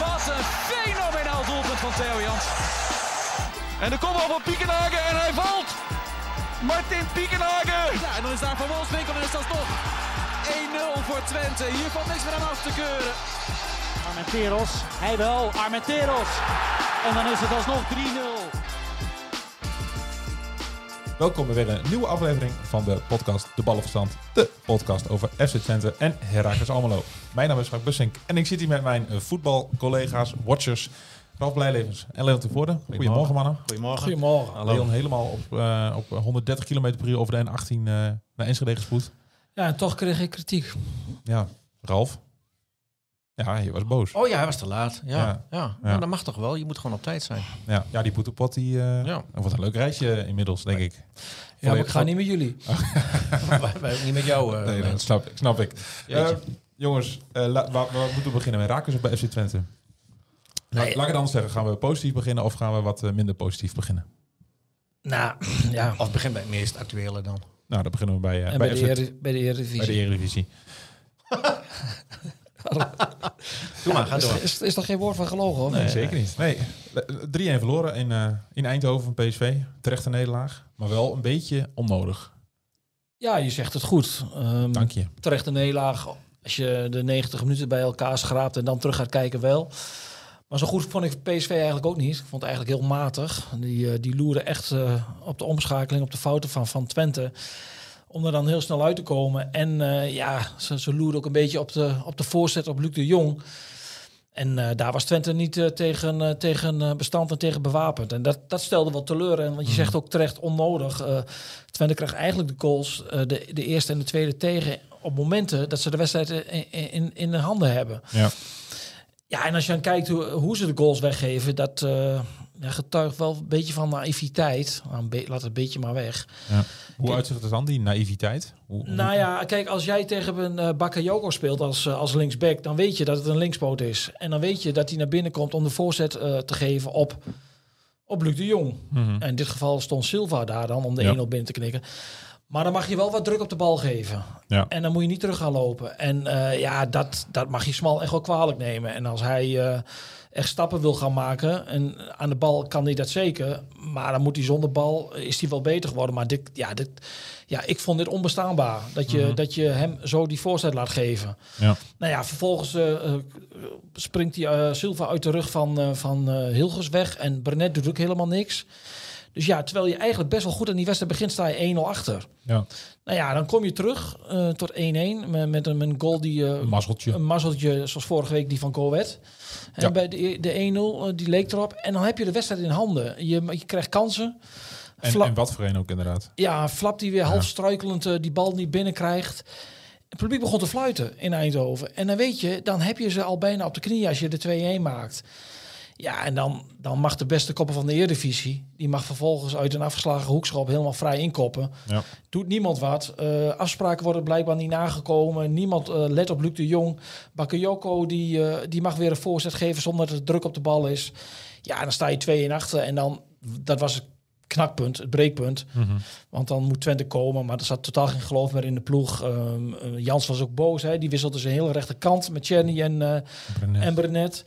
Wat een fenomenaal doelpunt van Theo Jans. En de kopbal van Piekenhagen en hij valt. Martin Piekenhagen. Ja, en dan is daar Van Wolfswinkel en is dat toch 1-0 voor Twente. Hier valt niks meer aan af te keuren. Armenteros, hij wel, Armenteros. En dan is het alsnog 3-0. Welkom bij weer een nieuwe aflevering van de podcast De Ballenverstand. De podcast over FC Twente en Heracles Almelo. Mijn naam is Frank Bussink en ik zit hier met mijn eh, voetbalcollega's, watchers, Ralf Blijlevens en Leon Tevoorde. Goedemorgen mannen. Goedemorgen. Goedemorgen. Leon helemaal op, eh, op 130 km per uur over de N18 eh, naar Enschede gespoed. Ja, en toch kreeg ik kritiek. Ja, Ralf. Ja, je was boos. Oh ja, hij was te laat. Ja, Ja. ja. Ja. dat mag toch wel? Je moet gewoon op tijd zijn. Ja, ja die poetepot, die eh Ja. wordt een leuk reisje inmiddels, denk ik. Ja, maar ik ga niet met jullie. wij, wij ook niet met jou. eh, Nee, dat snap ik. Snap ik. Eh, jongens, la- waar, waar moeten we beginnen? Met Rakers of bij FC Twente? Laat, Nee. laat ik het anders zeggen. Gaan we positief beginnen of gaan we wat minder positief beginnen? Nou, ja. Of begin bij het meest actuele dan. Nou, dan beginnen we bij, bij, de, bij de Eredivisie. bij de Eredivisie. Doe maar, ga is, door. is, is er geen woord van gelogen, hoor? Nee, zeker niet. Nee, eh, 3-1 verloren in, eh, in Eindhoven van PSV. Terechte nederlaag, maar wel een beetje onnodig. Ja, je zegt het goed. Ehm, Dank je. Terecht een nederlaag. Als je de 90 minuten bij elkaar schraapt en dan terug gaat kijken wel. Maar zo goed vond ik PSV eigenlijk ook niet. Ik vond het eigenlijk heel matig. Die, eh, die loeren echt eh, op de omschakeling, op de fouten van, van Twente. Om er dan heel snel uit te komen. En eh, ja, ze, ze loeren ook een beetje op de, op de voorzet op Luc de Jong. En eh, daar was Twente niet eh, tegen, tegen bestand en tegen bewapend. En dat, dat stelde wel teleur. En want je zegt ook terecht onnodig. Twente krijgt eigenlijk de goals, de, de eerste en de tweede tegen... op momenten dat ze de wedstrijd in, in, in de handen hebben. Ja. Ja, en als je dan kijkt hoe, hoe ze de goals weggeven... dat ja, getuigt wel een beetje van naïviteit. Nou, laat het een beetje maar weg. Ja. Hoe uitzicht het dan, die naïviteit? Hoe, hoe- Nou ja, kijk, als jij tegen een uh, Bakayoko speelt als, eh, als linksback, dan weet je dat het een linkspoot is. En dan weet je dat hij naar binnen komt om de voorzet eh, te geven op, op Luc de Jong. Mhm. En in dit geval stond Silva daar dan om de Ja. 1-0 binnen te knikken. Maar dan mag je wel wat druk op de bal geven. Ja. En dan moet je niet terug gaan lopen. En eh, ja, dat, dat mag je smal echt wel kwalijk nemen. En als hij eh, echt stappen wil gaan maken, en aan de bal kan hij dat zeker. Maar dan moet hij zonder bal, is hij wel beter geworden. Maar dit, ja, dit, ja, ik vond dit onbestaanbaar. Dat je, dat je hem zo die voorzet laat geven. Ja. Nou ja, vervolgens eh, eh, springt die eh, Silva uit de rug van, eh van Hilgers weg. En Brenet doet ook helemaal niks. Dus ja, terwijl je eigenlijk best wel goed aan die wedstrijd begint, sta je 1-0 achter. Ja. Nou ja, dan kom je terug eh, tot 1-1 met, een, een goal die... eh, Een mazzeltje. Een mazzeltje, zoals vorige week die van Coët. En Ja. bij de, de 1-0, eh, die leek erop. En dan heb je de wedstrijd in handen. Je, je krijgt kansen. En, en wat voor een ook inderdaad. ja, Flap die weer half struikelend die bal niet binnenkrijgt. Het publiek begon te fluiten in Eindhoven. En dan weet je, dan heb je ze al bijna op de knieën als je de 2-1 maakt. Ja, en dan, dan mag de beste kopper van de Eredivisie... die mag vervolgens uit een afgeslagen hoekschop helemaal vrij inkoppen. Ja. Doet niemand wat. Eh, afspraken worden blijkbaar niet nagekomen. Niemand eh, let op Luc de Jong. Bakayoko die, eh, die mag weer een voorzet geven zonder dat er druk op de bal is. Ja, dan sta je 2 in achter. En dan, dat was het knakpunt, het breekpunt. Mhm. Want dan moet Twente komen, maar er zat totaal geen geloof meer in de ploeg. Ehm, eh, Jans was ook boos, hè? die wisselde zijn hele rechterkant met Czerny en, Brenet. en Brenet.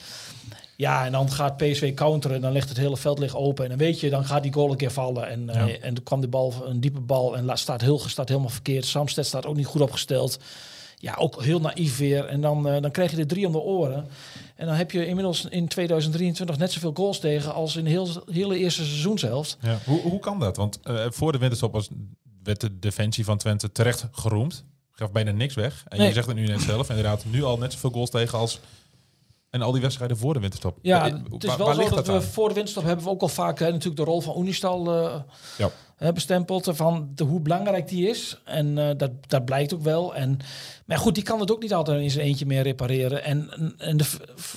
Ja, en dan gaat PSV counteren, dan ligt het hele veld ligt open. En dan weet je, dan gaat die goal een keer vallen. En, eh, en dan kwam de bal, een diepe bal, en staat Hilger staat helemaal verkeerd. Samsted staat ook niet goed opgesteld. Ja, ook heel naïef weer. En dan, eh, dan krijg je de drie om de oren. En dan heb je inmiddels in 2023 net zoveel goals tegen als in de heel, hele eerste seizoenshelft. Ja. Hoe, hoe kan dat? Want eh, voor de winterstop was, werd de defensie van Twente terecht geroemd. Gaf bijna niks weg. En Nee. je zegt het nu net zelf. Inderdaad, nu al net zoveel goals tegen als... En al die wedstrijden voor de winterstop. Ja, Eh, het is wel zo dat, dat we voor de winststop hebben we ook al vaak hè, natuurlijk de rol van Unistal eh, Ja. hè, bestempeld. Van de, hoe belangrijk die is. En eh, dat, dat blijkt ook wel. En, maar goed, die kan het ook niet altijd in zijn eentje meer repareren. En, en- de,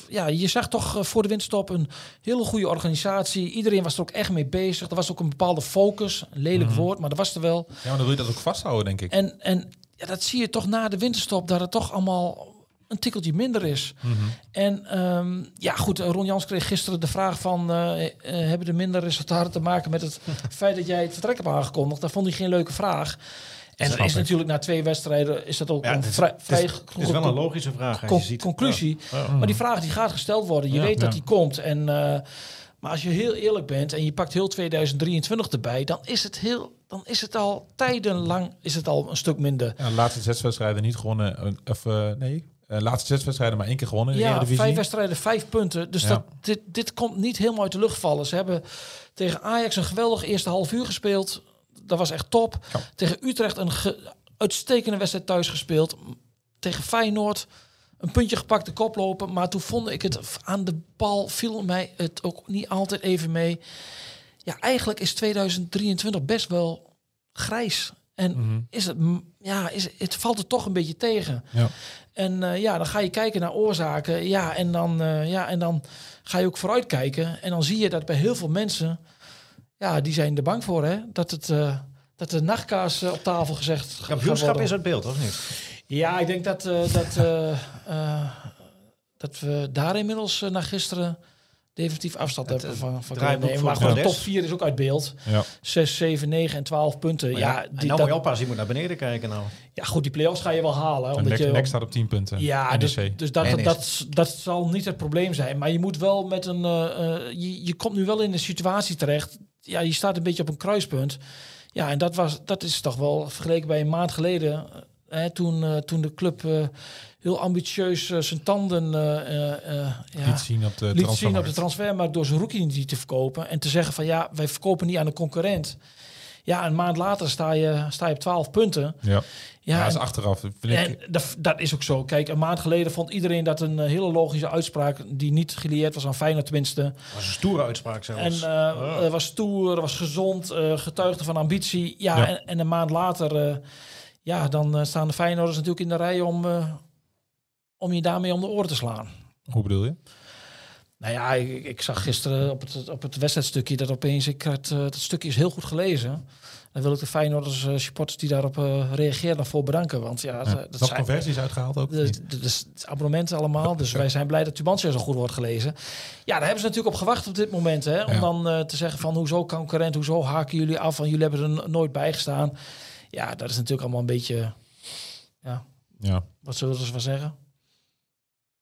ja, je zag toch voor de winststop een hele goede organisatie. Iedereen was er ook echt mee bezig. Er was ook een bepaalde focus. Een lelijk Mhm. woord, maar dat was er wel. Ja, maar dan wil je dat ook vasthouden, denk ik. En, en ja, dat zie je toch na de winterstop, dat het toch allemaal een tikkeltje minder is. Mhm. En ehm, ja, goed, eh, Ron Jans kreeg gisteren de vraag van... eh, eh, hebben de minder resultaten te maken met het feit dat jij het vertrek hebt aangekondigd? Dat vond hij geen leuke vraag. En dat is natuurlijk na twee wedstrijden is dat ook Ja, een vrij, Het is, het is wel een logische vraag. con- je ziet. conclusie. Ja. Ja. Maar die vraag die gaat gesteld worden. Je weet dat die komt. En, maar als je heel eerlijk bent en je pakt heel 2023 erbij, dan is het, heel, dan is het al tijdenlang is het al een stuk minder. Ja, de laatste zes wedstrijden niet gewonnen. Of nee, eh, laatste zes wedstrijden maar één keer gewonnen in de Ja, Eredivisie. vijf wedstrijden, vijf punten. Dus Ja. dat, dit, dit komt niet helemaal uit de lucht vallen. Ze hebben tegen Ajax een geweldig eerste half uur gespeeld. Dat was echt top. Ja. Tegen Utrecht een uitstekende wedstrijd thuis gespeeld. Tegen Feyenoord een puntje gepakt, de kop lopen. Maar toen vond ik het aan de bal, viel mij het ook niet altijd even mee. Ja, eigenlijk is 2023 best wel grijs. En Mhm. is het, ja, is, het valt er toch een beetje tegen. Ja. En eh, ja, dan ga je kijken naar oorzaken. Ja, en dan, eh, ja, en dan ga je ook vooruitkijken. En dan zie je dat bij heel veel mensen, ja, die zijn er bang voor, hè, dat het. eh, dat de nachtkaas op tafel gezegd gaat Kampioenschap is uit beeld, of niet? Ja, ik denk dat, eh, dat, dat we daar inmiddels na gisteren definitief afstand Het, hebben eh, van, van nemen. Maar gewoon top 4 is ook uit beeld. Ja. 6, 7, 9 en 12 punten. Maar ja, ja, die, en nou dat- moet je oppassen, je moet naar beneden kijken nou. ja, goed, die play-offs ga je wel halen. En Omdat je, Nek staat op 10 punten. ja, NEC. dus, dus dat, NEC. dat, dat zal niet het probleem zijn. Maar je moet wel met een. eh, eh, je, je komt nu wel in een situatie terecht. Ja, je staat een beetje op een kruispunt. Ja, en dat, was, dat is toch wel vergeleken bij een maand geleden. Eh, Hè, toen, eh, toen de club eh, heel ambitieus eh, zijn tanden eh, eh, eh, ja, Liet zien op de liet zien op de transfermarkt door zijn rookie niet te verkopen. En te zeggen van ja, wij verkopen niet aan de concurrent. Ja, een maand later sta je, sta je op 12 punten. Ja, Ja, ja, dat is en- achteraf. Vind ik, en dat, dat is ook zo. Kijk, een maand geleden vond iedereen dat een hele logische uitspraak... die niet gelieerd was aan Feyenoord tenminste. Dat was een stoere uitspraak zelfs. En Oh. eh, was stoer, was gezond, eh, getuigde van ambitie. Ja, Ja. En, en een maand later... ja, dan eh, staan de Feyenoorders natuurlijk in de rij om, eh, om je daarmee om de oren te slaan. hoe bedoel je? Nou ja, ik, ik zag gisteren op het, op het wedstrijdstukje dat opeens... Ik had, eh, dat stukje is heel goed gelezen. Dan wil ik de Feyenoorders eh, supporters die daarop eh reageren daarvoor bedanken. Want ja, Ja. dat, dat zijn, conversies uitgehaald ook? de, abonnementen allemaal. Dus wij zijn blij dat Tubantia zo goed wordt gelezen. Ja, daar hebben ze natuurlijk op gewacht op dit moment. Hè, om Ja. dan te zeggen van hoezo concurrent, hoezo haken jullie af? Van jullie hebben er nooit bij gestaan. Ja, dat is natuurlijk allemaal een beetje... Ja, Ja. wat zullen we ervan zeggen?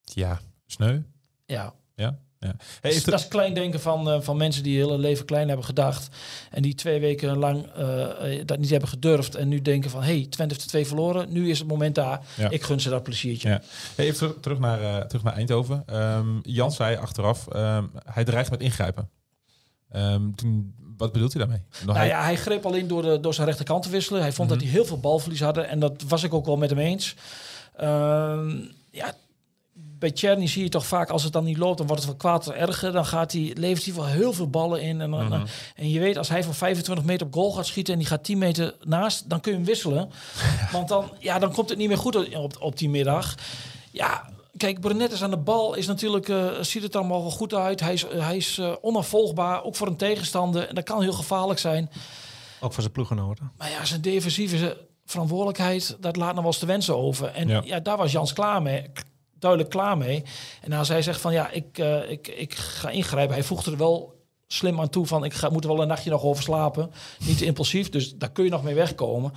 ja, sneu. Ja, Ja. ja. Hey, dat, is, heeft dat is klein denken van, eh, van mensen die hun hele leven klein hebben gedacht. En die twee weken lang eh, eh, dat niet hebben gedurfd. En nu denken van, hey, Twente heeft er twee verloren. Nu is het moment daar. Ja. Ik gun ze dat pleziertje. Ja. Hey, even terug, terug, naar, terug naar Eindhoven. Ehm, Jan zei achteraf, ehm, hij dreigt met ingrijpen. Ehm, toen, wat bedoelt hij daarmee? Nog Nou hij- ja, hij greep alleen door, de, door zijn rechterkant te wisselen. Hij vond Mhm. dat hij heel veel balverlies hadden. En dat was ik ook wel met hem eens. Ehm, ja, bij Czerny zie je toch vaak, als het dan niet loopt, dan wordt het wel kwaad erger. Dan gaat hij, levert hij wel heel veel ballen in. En, dan- Mhm. en je weet, als hij van 25 meter op goal gaat schieten en die gaat 10 meter naast, dan kun je hem wisselen. Want dan, ja, dan komt het niet meer goed op, op die middag. Ja, kijk, Brenet is aan de bal, is natuurlijk, eh, ziet het allemaal wel goed uit. Hij is, hij is eh, onafvolgbaar, ook voor een tegenstander. En dat kan heel gevaarlijk zijn. Ook voor zijn ploeggenoten. Maar ja, zijn defensieve verantwoordelijkheid, dat laat nog wel eens te wensen over. En Ja. ja, daar was Jans klaar mee, duidelijk klaar mee. En als hij zegt van ja, ik, eh, ik, ik ga ingrijpen, hij voegde er wel slim aan toe van ik ga, moet er wel een nachtje nog over slapen. Niet te impulsief, dus daar kun je nog mee wegkomen.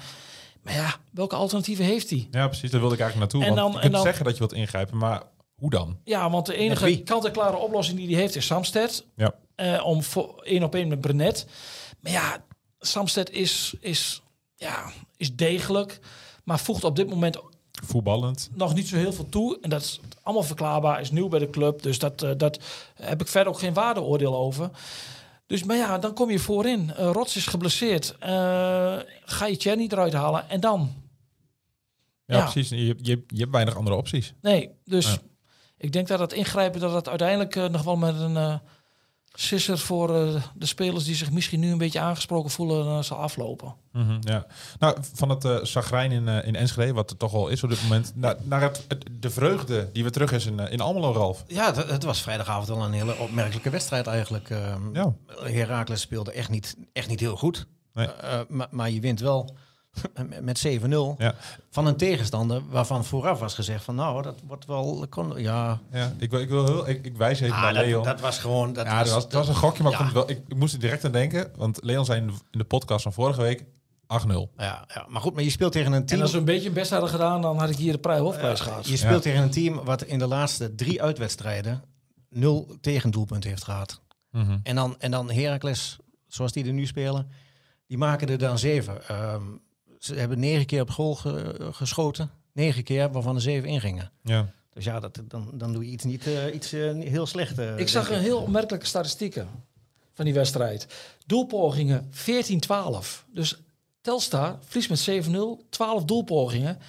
Maar ja, welke alternatieven heeft hij? Ja, precies. Daar wilde ik eigenlijk naartoe. En want dan- je en kunt dan- zeggen dat je wilt ingrijpen, maar hoe dan? Ja, want de enige kant-en-klare oplossing die hij heeft is Samsted. Ja. Eh, om voor één op één met Brenet. Maar ja, Samsted is, is, ja, is degelijk, maar voegt op dit moment Voetballend. nog niet zo heel veel toe. En dat is allemaal verklaarbaar, is nieuw bij de club. Dus dat, eh, dat heb ik verder ook geen waardeoordeel over. Dus, maar ja, dan kom je voorin. Eh Rots is geblesseerd. Eh, ga je Tjerni eruit halen en dan? Ja, Ja. precies. Je, je, je hebt weinig andere opties. Nee, dus Ja. ik denk dat het ingrijpen dat het uiteindelijk eh, nog wel met een sisser voor eh, de spelers die zich misschien nu een beetje aangesproken voelen eh, zal aflopen. Mhm, ja. Nou, van het eh zagrijn in, in Enschede, wat er toch al is op dit moment, naar, naar het, het- de vreugde die weer terug is in, in Almelo, Ralf. Ja, het, het was vrijdagavond wel een hele opmerkelijke wedstrijd eigenlijk. Ehm Ja. Heracles speelde echt niet, echt niet heel goed. Nee. Eh, maar, maar je wint wel met 7-0 Ja. van een tegenstander waarvan vooraf was gezegd van nou, dat wordt wel... Kon, ja, Ja, ik, wil- ik, wil heel, ik, ik wijs even Ah, naar dat, Leon. dat was gewoon... Dat ja, dat was, dat was een gokje, maar ja. wel, ik, ik moest er direct aan denken. Want Leon zei in de, in de podcast van vorige week... Ja, ja, maar goed, maar je speelt tegen een En team... als we een beetje best hadden gedaan, dan had ik hier de prij hoofdprijs gehad. Je speelt tegen een team wat in de laatste drie uitwedstrijden nul tegendoelpunten heeft gehad. Mhm. En dan, en dan Heracles, zoals die er nu spelen, die maken er dan zeven. Ehm, ze hebben negen keer op goal ge- geschoten. Negen keer, waarvan er zeven ingingen. Ja. Dus ja, dat, dan, dan doe je iets, niet, eh, iets eh, niet heel slecht. eh, Ik zag een heel opmerkelijke statistieken van die wedstrijd. Doelpogingen 14-12. Dus Telstar verliest met 7-0, 12 doelpogingen.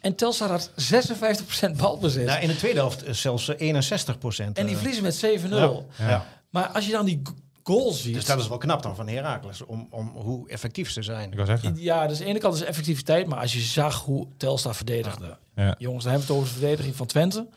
En Telstar had 56% balbezit. Nou, in de tweede helft is zelfs eh, 61 procent. en die verliezen met 7-0. Ja. Ja. Maar als je dan die g- goals ziet... Dus dat is wel knap dan van Heracles, om, om hoe effectief ze zijn. Ik wou zeggen. Ja, dus aan de ene kant is effectiviteit, maar als je zag hoe Telstar verdedigde. Ja. Jongens, dan hebben we het over de verdediging van Twente.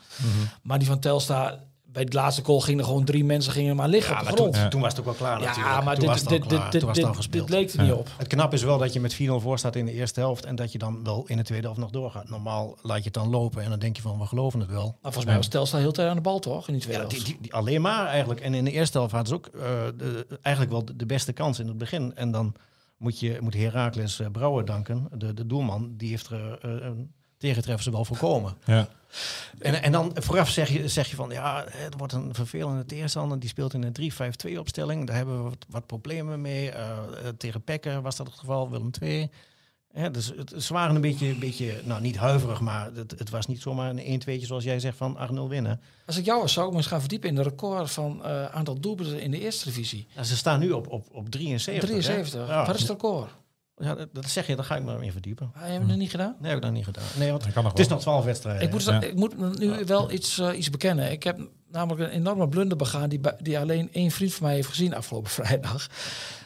Maar die van Telstar, bij het laatste goal gingen er gewoon drie mensen gingen maar liggen Ja, op maar grond. toen, toen was het ook wel klaar Ja, natuurlijk. maar toen was dit, het dit, klaar. dit, toen was het al dit, gespeeld. dit leek er niet op. Het knap is wel dat je met 4-0 voor staat in de eerste helft en dat je dan wel in de tweede helft nog doorgaat. Normaal laat je het dan lopen en dan denk je van we geloven het wel. Maar volgens mij was Telstar heel tijd aan de bal, toch? In die tweede Ja, die, helft. die, die- alleen maar eigenlijk. En in de eerste helft hadden ze ook eh, de, eigenlijk wel de, beste kans in het begin. En dan moet je moet Heracles eh, Brouwer danken, de, de doelman. Die heeft er eh, een tegentreffer ze wel voorkomen. Ja. En, en dan vooraf zeg je, zeg je van ja, het wordt een vervelende tegenstander. Die speelt in een 3-5-2 opstelling. Daar hebben we wat, wat problemen mee. Eh, eh, tegen Pekker was dat het geval, Willem II. Ja, dus het, ze waren een beetje, een beetje, nou niet huiverig, maar het, het was niet zomaar een 1-2'tje zoals jij zegt van 8-0 winnen. Als ik jou was, zou ik me eens gaan verdiepen in de record van eh, aantal doelpunten in de eerste divisie. Ja, ze staan nu op, op, op 73. hè? 73. Ja, Wat is het record? Ja, dat, dat zeg je, daar ga ik me in verdiepen. Ah, je hebt het nog niet gedaan? Nee, heb ik dat niet gedaan. Nee, want Dat het is nog 12 wedstrijden. Ik moet, Ja. ik moet nu wel iets, eh, iets bekennen. Ik heb namelijk een enorme blunder begaan die, die alleen één vriend van mij heeft gezien afgelopen vrijdag.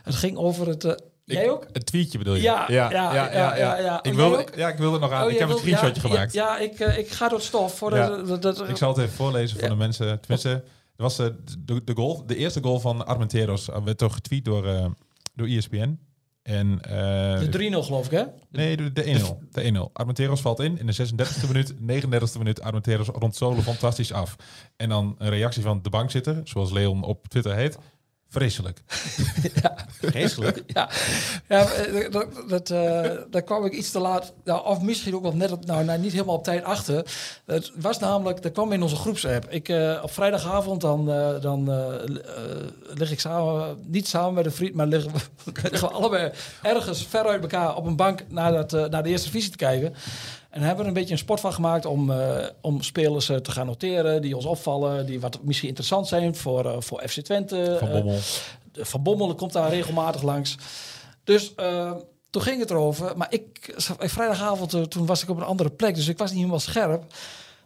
Het ging over het... eh, jij ook? Het tweetje bedoel je? Ja, ja, ja, ja, ja. Ik wilde, jij ook? ja, ik wilde nog aan. Oh, ik heb een screenshotje ja, gemaakt. Ja, ja, ik, eh, ik ga door het stof. Voor Ja. de, dat, dat- Ik zal het even voorlezen voor de mensen. Tenminste, er was de, de goal, de eerste goal van Armenteros werd toch getweet door, door ESPN. En, eh, de 3-0 geloof ik, hè? Nee, de, de 1-0. De 1-0. Armenteros valt in in de 36e minuut. 39e minuut. Armenteros rond solo fantastisch af. En dan een reactie van de bankzitter, zoals Leon op Twitter heet. Vreselijk. Vreselijk. Ja, ja eh, dat, dat, eh, daar kwam ik iets te laat, nou, of misschien ook wel net op, nou, nou, niet helemaal op tijd achter. Het was namelijk, dat kwam in onze groepsapp. Ik, eh, op vrijdagavond dan, dan lig ik samen, niet samen met een vriend, maar liggen we, liggen we allebei ergens ver uit elkaar op een bank naar, dat, naar de eerste visie te kijken. En hebben we er een beetje een sport van gemaakt om, eh, om spelers eh, te gaan noteren die ons opvallen, die wat misschien interessant zijn voor, eh, voor FC Twente. Van Bommel. Van Bommel komt daar regelmatig langs. Dus toen ging het erover. Maar ik, vrijdagavond, toen was ik op een andere plek. Dus ik was niet helemaal scherp.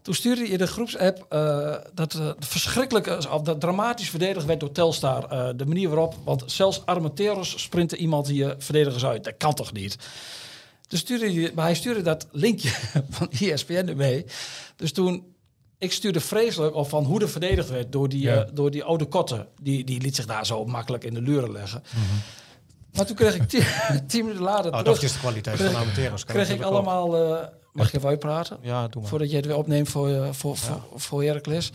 Toen stuurde je de groepsapp eh, dat uh, verschrikkelijk, of dat dramatisch verdedigd werd door Telstar. Eh, de manier waarop, want zelfs Armenteros sprintte iemand hier verdedigers uit. Dat kan toch niet? Dus stuurde je, maar hij stuurde dat linkje van ESPN mee. Dus toen ik stuurde vreselijk of van hoe er verdedigd werd door die, Ja. eh, door die oude kotten. Die, die liet zich daar zo makkelijk in de luren leggen. Maar toen kreeg ik tien, minuten later Oh, terug, dat is de kwaliteit kreeg- van Amateros. Kan kreeg ik allemaal... eh, mag ik even uitpraten? Ja, doe maar. Voordat je het weer opneemt voor, eh, voor, voor, voor Heracles.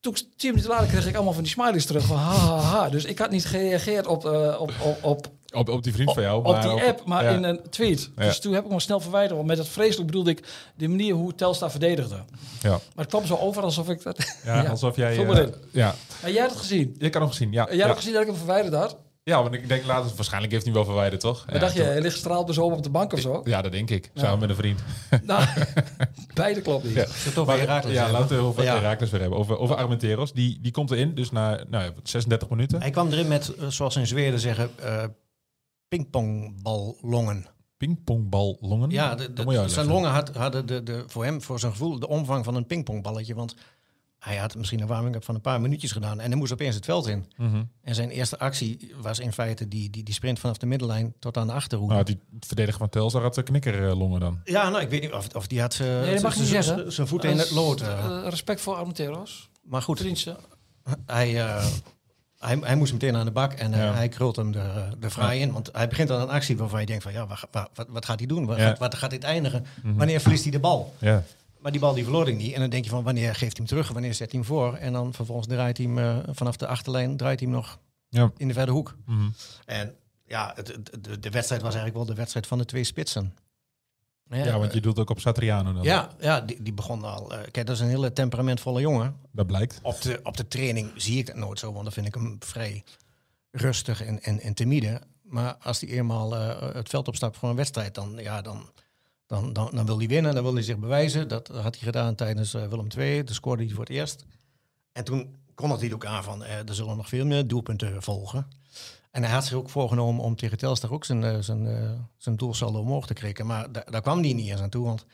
Toen, tien minuten later kreeg ik allemaal van die smileys terug. Van ha, ha, ha. Dus ik had niet gereageerd op, op, op, op, Op, op die vriend van jou. op maar die app, maar ja. in een tweet. Ja. Dus toen heb ik me snel verwijderd. Want met dat vreselijk bedoelde ik de manier hoe Telstar verdedigde. Ja, Maar het kwam zo over alsof ik dat... ja, Ja, alsof jij... in. ja, Maar jij had het gezien. je kan hem gezien. Ja, Jij ja. had gezien dat ik hem verwijderd had. ja, want ik denk later... Waarschijnlijk heeft hij hem wel verwijderd, toch? Maar ja, dacht je, hij ligt gestraald bezopen op de bank of zo? Ja, dat denk ik. Samen met een vriend. nou, beide klopt niet. Ja. het over Maar, Heracles ja, laten we over Ja. Herakles weer hebben. Over, over Armenteros. Die, die komt erin, dus na nou, ja, 36 minuten. Hij kwam erin met, eh, zoals in Zweden zeggen, eh pingpongballongen. Pingpongballongen. Ja, de, de- je zijn longen had, hadden de, de, voor hem, voor zijn gevoel, de omvang van een pingpongballetje. Want hij had misschien een warming-up van een paar minuutjes gedaan. En hij moest opeens het veld in. Mhm. En zijn eerste actie was in feite die, die, die sprint vanaf de middenlijn tot aan de achterhoede. Nou, die verdediger van Telstar had de knikkerlongen dan. Ja, nou, ik weet niet of, of die had eh, Nee, dat mag je niet z- z- zeggen. zijn voeten in het lood. eh. Eh, respect voor Armenteros. maar goed, hij, eh, hij, hij moest meteen aan de bak en eh, Ja. hij krult hem de, de fraai in. Want hij begint aan een actie waarvan je denkt van ja, wat, wat, wat, wat gaat hij doen? Wat, Ja. gaat, wat gaat dit eindigen? Mhm. Wanneer verliest hij de bal? Ja. Maar die bal die verloor hij niet. En dan denk je van wanneer geeft hij hem terug? Wanneer zet hij hem voor? En dan vervolgens draait hij hem eh, vanaf de achterlijn draait hij hem nog Ja. in de verre hoek. Mhm. En ja, het, het- de, de wedstrijd was eigenlijk wel de wedstrijd van de twee spitsen. Ja, want je doet ook op Satriano dan. Ja, ja die, die begon al. eh, kijk, dat is een hele temperamentvolle jongen. Dat blijkt. Op de, op de training zie ik dat nooit zo, want dan vind ik hem vrij rustig en, en, en timide. Maar als hij eenmaal eh, het veld opstapt voor een wedstrijd, dan, ja, dan, dan, dan, dan wil hij winnen, dan wil hij zich bewijzen. Dat had hij gedaan tijdens eh, Willem II, toen scoorde hij voor het eerst. En toen kondigde hij ook aan van, eh, er zullen nog veel meer doelpunten volgen. En hij had zich ook voorgenomen om tegen Telstar ook zijn, eh, zijn, eh, zijn doelsaldo omhoog te krikken. Maar da- daar kwam hij niet eens aan toe, want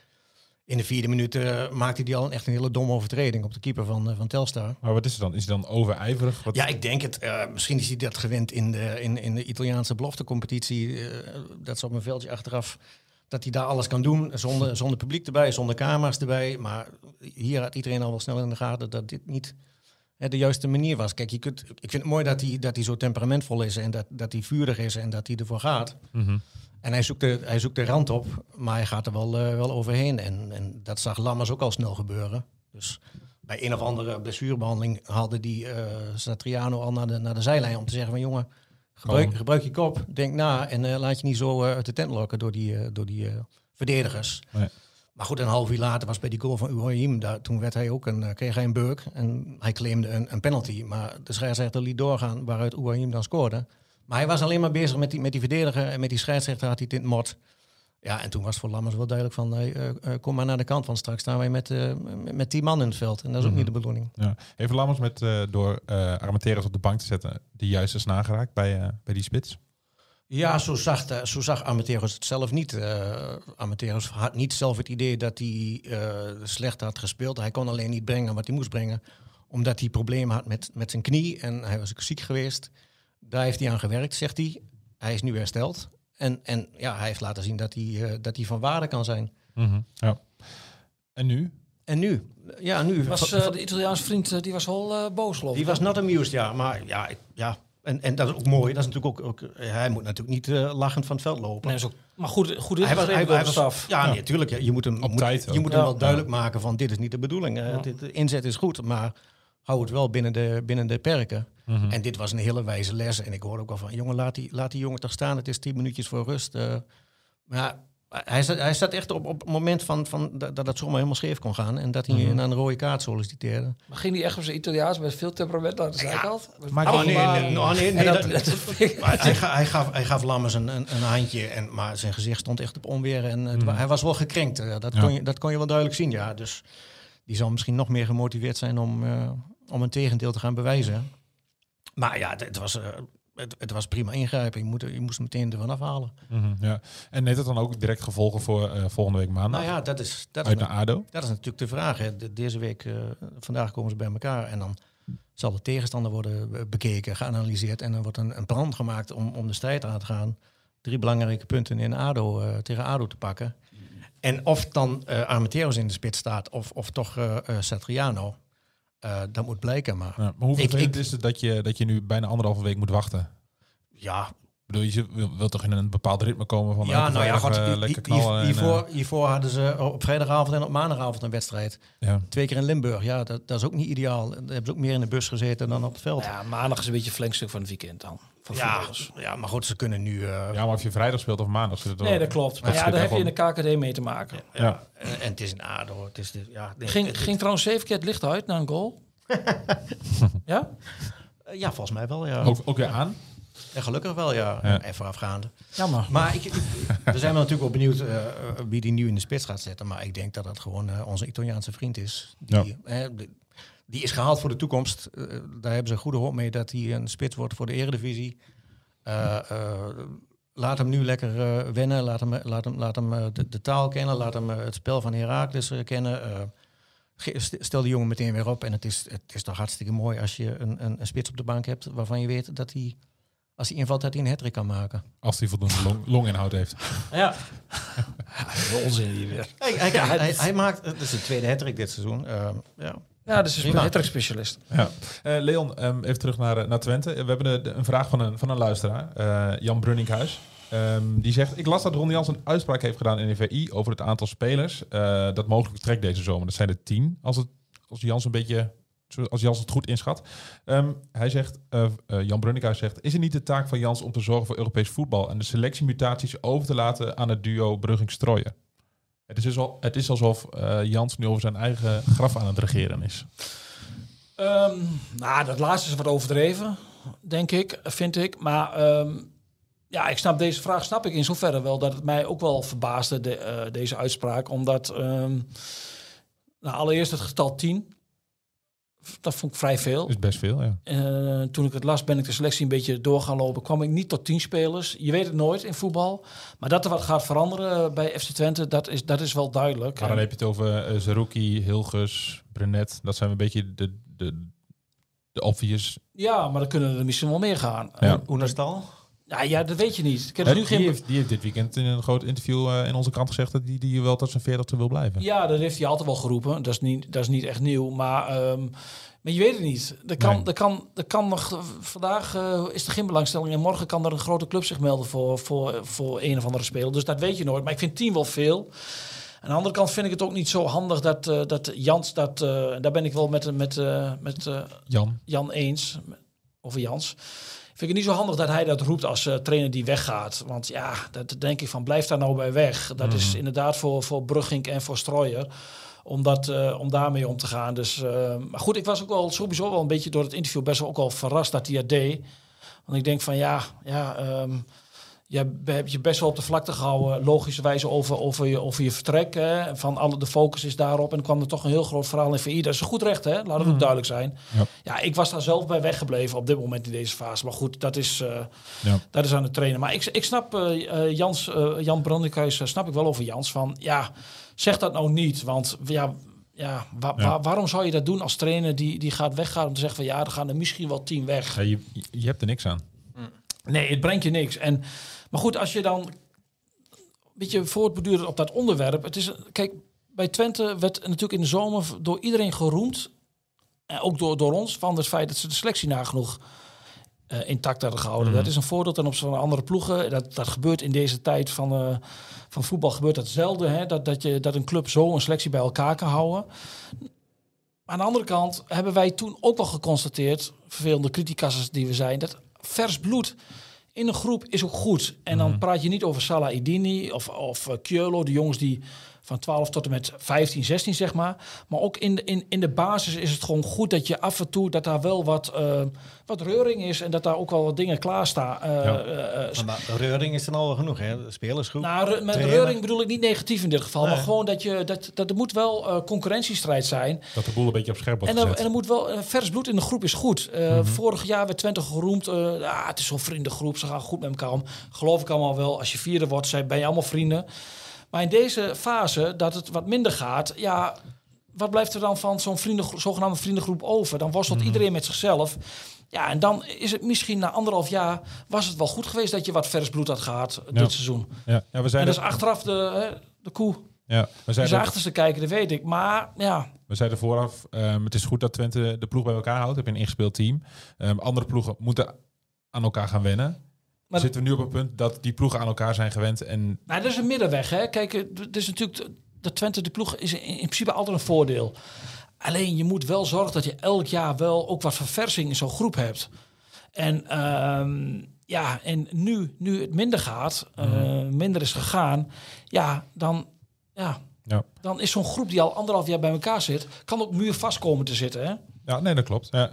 in de vierde minuut eh, maakte hij al een, echt een hele domme overtreding op de keeper van, van Telstar. Maar wat is het dan? Is hij dan overijverig? Wat... Ja, ik denk het. Misschien is hij dat gewend in de, in, in de Italiaanse beloftecompetitie. dat ze op een veldje achteraf, dat hij daar alles kan doen. Zonder, zonder publiek erbij, zonder camera's erbij. Maar hier had iedereen al wel snel in de gaten dat dit niet de juiste manier was. Kijk, je kunt, ik vind het mooi dat hij, dat hij zo temperamentvol is en dat, dat hij vurig is en dat hij ervoor gaat. Mhm. En hij zoekt, de, hij zoekt de rand op, maar hij gaat er wel, eh, wel overheen. En, en dat zag Lammers ook al snel gebeuren. Dus bij een of andere blessurebehandeling haalde die eh Satriano al naar de, naar de zijlijn om te zeggen van jongen, gebruik, Kalm. gebruik je kop, denk na en eh, laat je niet zo uit de tent lokken door die, door die verdedigers. Nee. Maar goed, een half uur later was bij die goal van Uhoyim, daar, toen werd hij ook een, eh, kreeg hij een beuk en hij claimde een, een penalty. Maar de scheidsrechter liet doorgaan waaruit Uhoyim dan scoorde. Maar hij was alleen maar bezig met die, met die verdediger en met die scheidsrechter had hij het mot. Ja, en toen was het voor Lammers wel duidelijk van, hey, eh, eh, kom maar naar de kant, want straks staan wij met, met- tien man in het veld. En dat is ook Mhm. niet de bedoeling. Ja. Heeft Lammers met, door eh Armenteros op de bank te zetten de juiste snaar geraakt bij, bij die spits? Ja, zo zag, de- zo zag Amateros het zelf niet. Uh, Amateros had niet zelf het idee dat hij eh, slecht had gespeeld. Hij kon alleen niet brengen wat hij moest brengen. Omdat hij problemen had met, met zijn knie. En hij was ook ziek geweest. Daar heeft hij aan gewerkt, zegt hij. Hij is nu hersteld. En, en ja, hij heeft laten zien dat hij, eh, dat hij van waarde kan zijn. Mhm. Ja. En nu? En nu? Ja, nu. Was, eh, de Italiaanse vriend die was wel eh, boos, geloof ik. Die was not amused, ja. Maar ja, ik- ja. En, en dat is ook mooi. Dat is natuurlijk ook, ook hij moet natuurlijk niet eh, lachend van het veld lopen. Nee, is ook, maar goed, goed Hij was, hij, was, staf. ja, Ja. nee, tuurlijk. ja, je moet hem, Op moet, tijd je moet hem Ja. wel duidelijk maken van dit is niet de bedoeling. Eh, Ja. dit, de inzet is goed, maar hou het wel binnen de, binnen de perken. Mhm. En dit was een hele wijze les. En ik hoorde ook wel van, jongen, laat die, laat die jongen toch staan. Het is tien minuutjes voor rust. eh. maar ja, hij zat, hij zat echt op, op het moment van, van, dat, dat het zomaar helemaal scheef kon gaan. En dat hij Mhm. naar een rode kaart solliciteerde. Maar ging die echt op zijn Italiaans met veel temperament naar de zijkant? Maar- Oh, nee, maar- nee, nee, oh, nee, En nee, dat- dat- dat- Maar hij, ga- hij, gaf, hij gaf Lammers een, een, een handje, en, maar zijn gezicht stond echt op onweer. En het Mm. hij was wel gekrenkt. eh, dat, Ja. kon je, dat kon je wel duidelijk zien, ja. Dus die zal misschien nog meer gemotiveerd zijn om, eh, om een tegendeel te gaan bewijzen. Maar ja, het, het was, eh, het, het was prima ingrijpen. Je, moet, je moest meteen ervan afhalen. Mhm, ja. En heeft het dan ook direct gevolgen voor eh, volgende week maandag? Nou ja, dat is, dat is, Uit naar ADO? dat is natuurlijk de vraag. Hè. De- deze week, eh, vandaag komen ze bij elkaar en dan zal de tegenstander worden be- bekeken, geanalyseerd en er wordt een, een plan gemaakt om, om de strijd aan te gaan. Drie belangrijke punten in ADO, eh, tegen ADO te pakken. En of dan eh Armenteros in de spits staat of, of toch eh eh, Satriano, eh, dat moet blijken. Maar Ja, maar hoe vervelend is het dat je, dat je nu bijna anderhalve week moet wachten? ja, Ik bedoel, je wil, wil toch in een bepaald ritme komen van ja elke nou ja, vrijdag, God, eh, lekker en, hiervoor, hiervoor hadden ze op vrijdagavond en op maandagavond een wedstrijd. eh, ja. Twee keer in Limburg, ja, dat, dat is ook niet ideaal. Daar hebben ze ook meer in de bus gezeten dan op het veld. Ja, maandag is een beetje een flankstuk van het weekend dan. Ja, voetballers. ja, maar goed, ze kunnen nu. eh, ja, maar of je vrijdag speelt of maandag zit het wel- Nee, dat klopt. Maar ja, daar heb je in de KKD mee te maken. Ja. En, en het is een ADO. Het is de, ja, nee, Ging, het- ging trouwens zeven keer het licht uit na een goal? ja? eh, ja, volgens mij wel, ja. Ook, ook weer aan? Ja, gelukkig wel, ja. Ja. En voorafgaande. Jammer. Maar ik, ik- we zijn wel natuurlijk wel benieuwd eh, wie die nu in de spits gaat zetten. Maar ik denk dat dat gewoon eh, onze Italiaanse vriend is. Die, eh, de- die is gehaald voor de toekomst. Eh, daar hebben ze goede hoop mee dat hij een spits wordt voor de eredivisie. Eh, eh, laat hem nu lekker eh, wennen. Laat hem, laat hem, laat hem eh, de, de taal kennen. Laat hem eh, het spel van Heracles eh, kennen. Eh, stel die jongen meteen weer op. En het is, het is toch hartstikke mooi als je een, een, een spits op de bank hebt... waarvan je weet dat hij, als hij invalt, dat hij een hat kan maken. Als hij voldoende long, longinhoud heeft. Ja, onzin hier weer. hij, hij, hij, hij maakt... Het is de tweede hat dit seizoen. Eh, ja. Ja, dus is een specialist. Ja. Eh, Leon, ehm, even terug naar, eh, naar Twente. We hebben de- de- een vraag van een, van een luisteraar, eh, Jan Brunninkhuis. Ehm, die zegt, ik las dat Ron Jans een uitspraak heeft gedaan in de VI over het aantal spelers eh, dat mogelijk trekt deze zomer. Dat zijn er tien. Als, het, als Jans een beetje als Jans het goed inschat. Ehm, hij zegt, eh, eh, Jan Brunnikhuis zegt, is het niet de taak van Jans om te zorgen voor Europees voetbal en de selectiemutaties over te laten aan het duo Brugging-Strooien? Het is, al, het is alsof eh, Jans nu over zijn eigen graf aan het regeren is. Ehm, nou, dat laatste is wat overdreven, denk ik, vind ik. Maar ehm, ja, ik snap deze vraag snap ik in zoverre wel dat het mij ook wel verbaasde, de, eh, deze uitspraak. Omdat, ehm, nou, allereerst het getal 10. Dat vond ik vrij veel. is best veel, ja. Eh, toen ik het las, ben ik de selectie een beetje door gaan lopen. Kwam ik niet tot 10 spelers. Je weet het nooit in voetbal. Maar dat er wat gaat veranderen bij FC Twente, dat is, dat is wel duidelijk. Maar dan heb je het over uh, Zerouki, Hilgers, Brenet. Dat zijn een beetje de, de, de obvious. Ja, maar dan kunnen er misschien wel meer gaan. Ja. Oenerstal? Ja, ja, dat weet je niet. Ik heb nu die, geen... heeft, die heeft dit weekend in een groot interview eh, in onze krant gezegd dat die, die wel tot zijn veertigste wil blijven. Ja, dat heeft hij altijd wel geroepen. Dat is niet, dat is niet echt nieuw. Maar, ehm, maar je weet het niet. Er kan, Nee. er kan, er kan nog... Vandaag eh, is er geen belangstelling. En morgen kan er een grote club zich melden voor, voor, voor een of andere speler. Dus dat weet je nooit. Maar ik vind 10 wel veel. Aan de andere kant vind ik het ook niet zo handig dat, eh, dat Jans... Dat, daar ben ik wel met, met, met Jan. Jan eens. Over Jans. Vind ik het niet zo handig dat hij dat roept als eh, trainer die weggaat. Want ja, dat denk ik van blijf daar nou bij weg. Dat is inderdaad voor, voor Brugging en voor Strooier. Om, dat, eh, om daarmee om te gaan. Dus, eh, maar goed, ik was ook wel sowieso wel een beetje door het interview best wel ook wel verrast dat hij het deed. Want ik denk van ja, ja ehm, je hebt je best wel op de vlakte gehouden, logischerwijze over, over, je, over je vertrek. Hè. Van alle, de focus is daarop. En kwam er toch een heel groot verhaal in VI. Dat is goed recht, hè? laat het ook duidelijk zijn. Ja. Ja, ik was daar zelf bij weggebleven op dit moment in deze fase. Maar goed, dat is, eh, Ja. dat is aan het trainen. Maar ik, ik snap eh, Jans, eh, Jan Brandekhuis, snap ik wel over Jans. Van ja, zeg dat nou niet. Want ja, ja, wa- Ja. wa- waarom zou je dat doen als trainer die, die gaat weggaan om te zeggen van ja, er gaan er misschien wel tien weg. Ja, je, je hebt er niks aan. Nee, het brengt je niks. En, maar goed, als je dan een beetje voortborduurt op dat onderwerp. Het is, kijk, bij Twente werd natuurlijk in de zomer door iedereen geroemd. En ook door, door ons, van het feit dat ze de selectie nagenoeg eh, intact hadden gehouden. Dat is een voordeel ten opzichte van andere ploegen. Dat, dat gebeurt in deze tijd van, eh, van voetbal gebeurt dat zelden. Hè? Dat, dat, je, dat een club zo een selectie bij elkaar kan houden. Aan de andere kant hebben wij toen ook wel geconstateerd, vervelende criticassers die we zijn, dat vers bloed in een groep is ook goed. En dan praat je niet over Salah Idini of, of uh, Keulo, de jongens die van 12 tot en met 15, 16 zeg maar. Maar ook in de, in, in de basis is het gewoon goed dat je af en toe dat daar wel wat, eh, wat reuring is en dat daar ook wel wat dingen klaarstaan. Uh, Ja. uh, Maar de reuring is dan al genoeg, hè? Spelersgroep. nou, re- met reuring bedoel ik niet negatief in dit geval, maar gewoon dat, je, dat, dat er moet wel eh, concurrentiestrijd zijn. Dat de boel een beetje op scherp wordt En er, gezet. en er moet wel vers bloed in de groep is goed. Eh, Mhm. Vorig jaar werd Twente geroemd. eh, ah, het is zo'n vriendengroep, ze gaan goed met elkaar om. Geloof ik allemaal wel. Als je vierde wordt, zijn, ben je allemaal vrienden. Maar in deze fase, dat het wat minder gaat, ja, wat blijft er dan van zo'n zogenaamde vriendengroep over? Dan worstelt Mhm. iedereen met zichzelf. Ja, en dan is het misschien na anderhalf jaar was het wel goed geweest dat je wat vers bloed had gehad Ja. dit seizoen. ja, ja, we En zeiden, dat is achteraf de, hè, de koe. ja, we Die zeiden, achterste kijken, dat weet ik. Maar ja, we zeiden vooraf, ehm, het is goed dat Twente de ploeg bij elkaar houdt. Heb je een ingespeeld team. Ehm, andere ploegen moeten aan elkaar gaan wennen. Maar- Zitten we nu op een punt dat die ploegen aan elkaar zijn gewend en Nou, dat is een middenweg. Hè? Kijk, eh, het is natuurlijk de Twente, de ploeg, is in, in principe altijd een voordeel. Alleen je moet wel zorgen dat je elk jaar wel ook wat verversing in zo'n groep hebt. En ehm, ja, en nu, nu het minder gaat, eh, minder is gegaan, ja, dan, ja, Ja. dan is zo'n groep die al anderhalf jaar bij elkaar zit, kan ook muurvast komen te zitten. Hè? Ja, nee, dat klopt. Ja,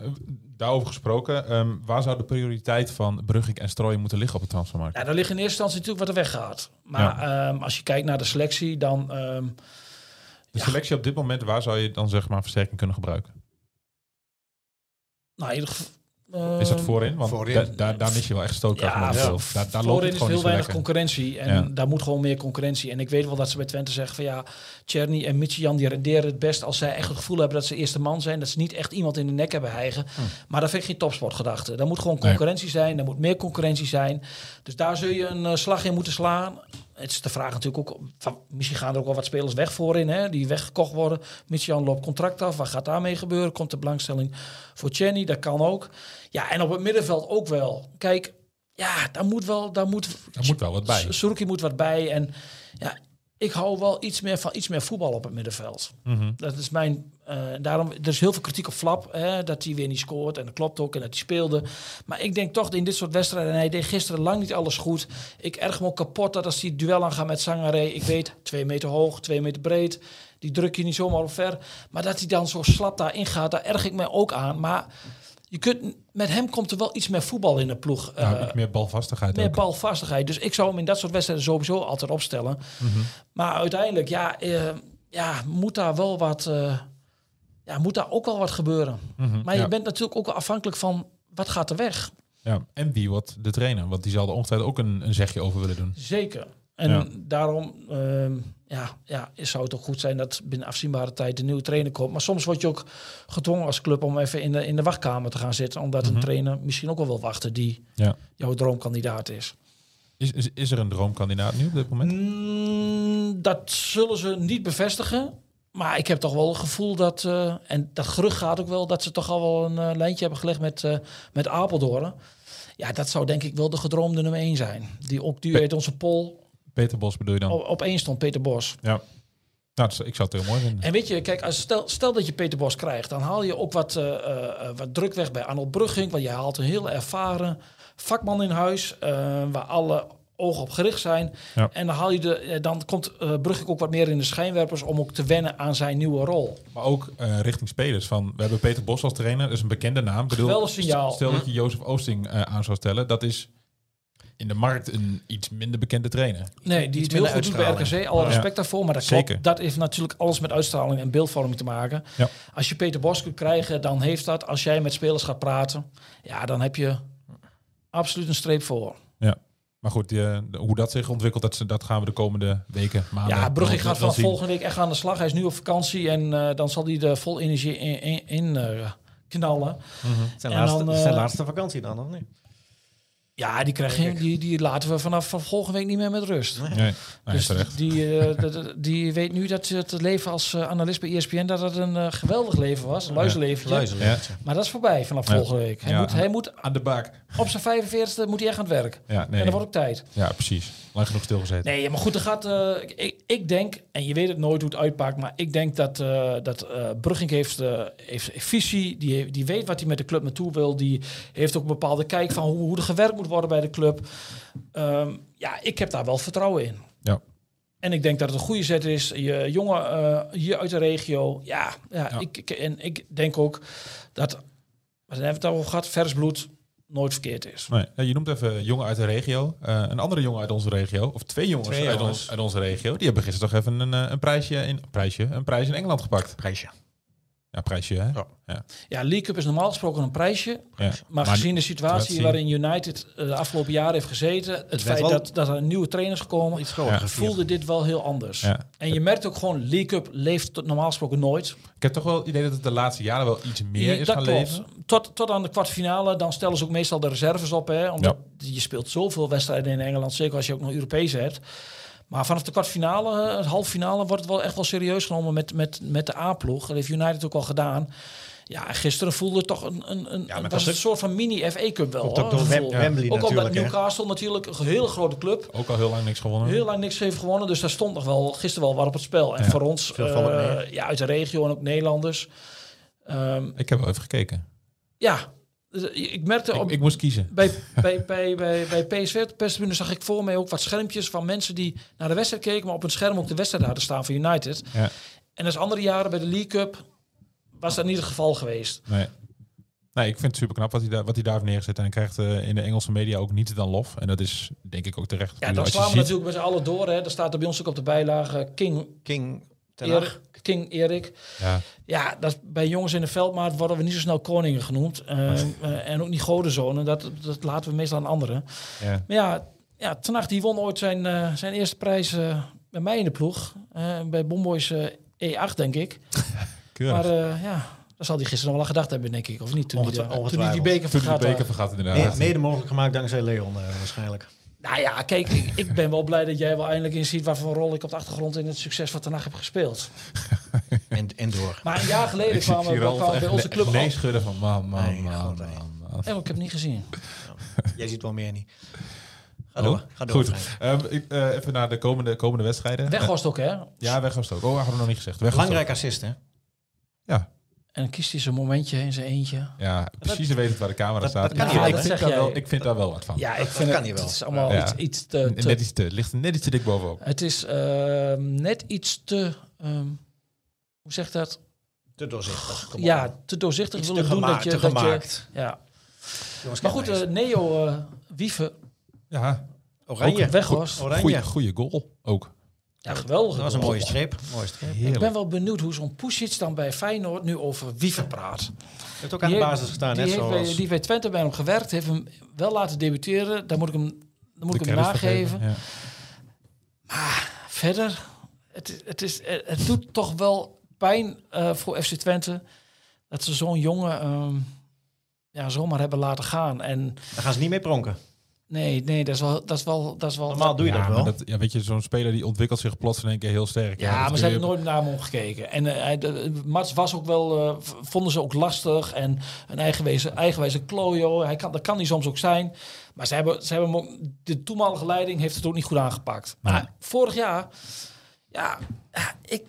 daarover gesproken, ehm, waar zou de prioriteit van Brugging en Strooien moeten liggen op de transfermarkt? Ja, daar ligt in eerste instantie natuurlijk wat er weggaat. Maar ehm, als je kijkt naar de selectie, dan. ehm, De ja. selectie op dit moment, waar zou je dan zeg maar versterking kunnen gebruiken? nou, in ieder geval, Is dat voorin? Want Voorin. da- daar, daar mis je wel echt stookkracht. Ja, voor- daar, daar loopt Voorin het is gewoon heel weinig lekker. concurrentie. En Ja. daar moet gewoon meer concurrentie. En ik weet wel dat ze bij Twente zeggen van ja, Czerny en Michian die renderen het best als zij echt het gevoel hebben dat ze eerste man zijn. Dat ze niet echt iemand in de nek hebben hijgen. Maar dat vind ik geen topsportgedachte. Daar moet gewoon Hm. Nee. concurrentie zijn. Er moet meer concurrentie zijn. Dus daar zul je een eh, slag in moeten slaan. Het is de vraag natuurlijk ook, van, misschien gaan er ook wel wat spelers weg voorin, hè, die weggekocht worden. Michian loopt contract af, wat gaat daarmee gebeuren? Komt de belangstelling voor Chenny? Dat kan ook. Ja, en op het middenveld ook wel. Kijk, ja, daar moet wel, daar moet, Daar moet wel wat bij. Suruki moet wat bij. En ja, ik hou wel iets meer van iets meer voetbal op het middenveld. Mhm. Dat is mijn Eh, daarom, er is heel veel kritiek op Flap, hè, dat hij weer niet scoort. En dat klopt ook, en dat hij speelde. Maar ik denk toch in dit soort wedstrijden, en hij deed gisteren lang niet alles goed. Ik erg me kapot dat als hij duel aangaat met Sangaré, ik weet, twee meter hoog, twee meter breed. Die druk je niet zomaar op ver. Maar dat hij dan zo slap daarin gaat, daar erg ik me ook aan. Maar je kunt, met hem komt er wel iets meer voetbal in de ploeg. Ja, eh, meer balvastigheid meer ook. balvastigheid. Dus ik zou hem in dat soort wedstrijden sowieso altijd opstellen. Mhm. Maar uiteindelijk, ja, eh, ja, moet daar wel wat, eh, ja, moet daar ook wel wat gebeuren. Mhm, Maar je bent natuurlijk ook afhankelijk van wat gaat er weg. Ja, en wie wordt de trainer? Want die zal er ongetwijfeld ook een, een zegje over willen doen. Zeker. En Ja. daarom ehm, ja, ja, zou het ook goed zijn dat binnen afzienbare tijd een nieuwe trainer komt. Maar soms word je ook gedwongen als club om even in de, in de wachtkamer te gaan zitten. Omdat Mhm. een trainer misschien ook wel wil wachten die Ja. jouw droomkandidaat is. Is, is, is er een droomkandidaat nu op dit moment? Mm, dat zullen ze niet bevestigen. Maar ik heb toch wel het gevoel dat, eh, en dat gerucht gaat ook wel, dat ze toch al wel een eh, lijntje hebben gelegd met, eh met Apeldoorn. Ja, dat zou denk ik wel de gedroomde nummer 1 zijn. Die ook die uit onze poll Peter Bos bedoel je dan? op, op één stond, Peter Bos. Ja. Nou, ik zou het heel mooi vinden. En weet je, kijk, als stel, stel dat je Peter Bos krijgt, dan haal je ook wat, eh, wat druk weg bij Arnold Brugging. Want je haalt een heel ervaren vakman in huis, waar alle ogen op gericht zijn. Ja. En dan, haal je de, dan komt Brugging ook wat meer in de schijnwerpers om ook te wennen aan zijn nieuwe rol. Maar ook richting spelers. Van, we hebben Peter Bos als trainer, dat is een bekende naam. Bedoel, signaal. Stel dat je Jozef Oosting aan zou stellen, dat is in de markt een iets minder bekende trainer. Nee, die iets het heel goed doet bij. RKC. Alle Ja. respect daarvoor. Maar dat, Zeker. klopt, dat heeft natuurlijk alles met uitstraling en beeldvorming te maken. Ja. Als je Peter Bos kunt krijgen, dan heeft dat. Als jij met spelers gaat praten, ja, dan heb je absoluut een streep voor. Maar goed, die, eh, de- hoe dat zich ontwikkelt, dat, ze- dat gaan we de komende weken, maanden... Ja, Brugge gaat zien. volgende week echt aan de slag. Hij is nu op vakantie en eh, dan zal hij er vol energie in, in, in, eh, knallen. Zijn, En laatste, dan, zijn laatste vakantie dan, of niet? Ja, die, krijg je, die, die laten we vanaf van volgende week niet meer met rust. Nee, nee dus die, eh, de- die weet nu dat het leven als eh, analist bij ESPN dat het een eh, geweldig leven was. Een luizenleventje. Ja. Maar dat is voorbij vanaf Ja. volgende week. Hij, Ja. moet, hij moet Aan de baak. op zijn 45e moet hij echt aan het werk. Ja, En dat wordt ook tijd. ja, precies. Lang genoeg stilgezeten. Nee, maar goed, er gaat, eh, ik, ik denk, en je weet het nooit hoe het uitpakt, maar ik denk dat, eh dat eh Brugging heeft, eh, heeft visie, die, heeft- die weet wat hij met de club naartoe wil, die heeft ook een bepaalde kijk van hoe, hoe er gewerkt moet worden bij de club. Ehm, ja, ik heb daar wel vertrouwen in. Ja. En ik denk dat het een goede zet is. Je jongen eh, hier uit de regio, ja, ja, Ja. Ik, ik- en ik denk ook dat, wat hebben we het over gehad, vers bloed nooit verkeerd is. Nee, ja, je noemt even jongen uit de regio. Eh, een andere jongen uit onze regio, of twee jongens, Twee uit, jongens. ons- uit onze regio, die hebben gisteren toch even een, eh, een prijsje in prijsje, een prijs in Engeland gepakt. Prijsje. Ja, prijsje, hè? Ja. Ja, League Cup is normaal gesproken een prijsje. Ja. Maar, gezien de situatie waarin United eh, de afgelopen jaren heeft gezeten, het, feit wel- dat, dat er een nieuwe trainer is gekomen, Iets groter voelde dit wel heel anders. Ja. En je merkt ook gewoon, League Cup leeft tot normaal gesproken nooit. Ik heb toch wel het idee dat het de laatste jaren wel iets meer is dat gaan klopt. leven. Tot, tot aan de kwartfinale, dan stellen ze ook meestal de reserves op. Hè, omdat je speelt zoveel wedstrijden in Engeland, zeker als je ook nog Europees hebt. Maar vanaf de kwartfinale, eh, het halffinale, wordt het wel echt wel serieus genomen met, met, met de A-ploeg. Dat heeft United ook al gedaan. Ja, en gisteren voelde het toch een, een, een, dat was is een soort van mini-FA Cup wel. Ook door gevoel. Wem- Wembley Ook al? Newcastle natuurlijk, een hele grote club. Ook al heel lang niks gewonnen. Heel lang niks heeft gewonnen, dus daar stond nog wel gisteren wel wat op het spel. En Ja, voor ons, eh, mee. ja, uit de regio en ook Nederlanders. Ehm, Ik heb wel even gekeken. ja, dus ik merkte Ik, op, ik moest kiezen. bij, bij, bij, bij, bij PSV op de perstribune zag ik voor mij ook wat schermpjes van mensen die naar de wedstrijd keken, maar op een scherm ook de wedstrijd hadden staan van United. Ja. En als andere jaren bij de League Cup was dat niet het geval geweest. Nee. Nee, ik vind het super knap wat hij, daar, wat hij daar heeft neergezet. En hij krijgt eh, in de Engelse media ook niet dan lof. En dat is denk ik ook terecht. Ja, je slaan we ziet- natuurlijk met z'n allen door. Hè. Er staat er bij ons ook op de bijlage King King. Erik. King Erik. Ja, Ja, dat, bij jongens in de veldmaat worden we niet zo snel koningen genoemd. Eh, eh, en ook niet godenzonen. Dat, dat laten we meestal aan anderen. ja. Maar ja, ja Ten Hag die won ooit zijn, eh, zijn eerste prijs eh, bij mij in de ploeg. Eh, bij Bomboys eh, E8, denk ik. Maar eh, ja, daar zal hij gisteren nog wel aan gedacht hebben, denk ik. Of niet? Toen, hij, toen die ongetwijfeld. beker Toen de vergat. beker vergat inderdaad. mede mogelijk gemaakt dankzij Leon eh, waarschijnlijk. Nou ja, kijk, ik, ik ben wel blij dat jij wel eindelijk inziet... wat voor een rol ik op de achtergrond in het succes van Ten Hag heb gespeeld. En, en door. Maar een jaar geleden kwamen, Ralf kwamen bij onze club... nee al- schudden van man, man, Nee, man, God, man, nee. man. Ik heb het niet gezien. Jij ziet wel meer niet. Ga Oh, door. Ga door. Goed. Ehm, ik, eh, even naar de komende, komende wedstrijden. Weghorst ook, hè? Ja, Weghorst ook. Oh, hadden we nog niet gezegd. Weghorst Belangrijk assist, hè? Ja. En dan kiest hij zijn momentje in zijn eentje. Ja, precies weten waar de camera dat- staat. dat kan ik, vind- Ja, ik, dat vind zeg daar wel, ik vind daar wel wat van. Ja, ik Dat vind kan het, niet wel. het is allemaal Ja. iets, iets te... te- Net iets te, ligt er net iets te dik bovenop. het is ehm, net iets te... ehm, hoe zeg je dat? Te doorzichtig. Kom op. Ja, te doorzichtig Iets doen dat je... te dat je gemaakt. ja. Jongens, Maar goed, eh, Neo uh, Wieven, Ja, Oranje. Weghorst. Oranje. goeie, goeie goal ook. Ja, geweldig. Dat was een mooie streep. Mooie streep. Je Ik ben wel benieuwd hoe zo'n Pusic dan bij Feyenoord nu over Wieven praat. hebt ook aan de basis heeft- gestaan, net heeft bij, zoals... die bij Twente bij hem gewerkt, heeft hem wel laten debuteren. Daar moet ik hem, daar moet ik hem nageven. geven, Ja. Verder, het, het, is, het, doet toch wel pijn eh, voor FC Twente dat ze zo'n jongen ehm, ja, zomaar hebben laten gaan. En Daar gaan ze niet mee pronken. Nee, nee, dat is wel, dat is wel, dat is wel. Normaal doe je ja, dat wel. dat, ja, weet je, zo'n speler die ontwikkelt zich plots in één keer heel sterk. Ja, maar ze je- hebben nooit naar hem omgekeken. En hij- de, Mats was ook wel, eh, vonden ze ook lastig. En een eigenwijze, eigenwijze klojo. Hij kan, dat kan hij soms ook zijn. Maar ze hebben, ze hebben hem ook, de toenmalige leiding heeft het ook niet goed aangepakt. Nee. Maar vorig jaar, ja, ik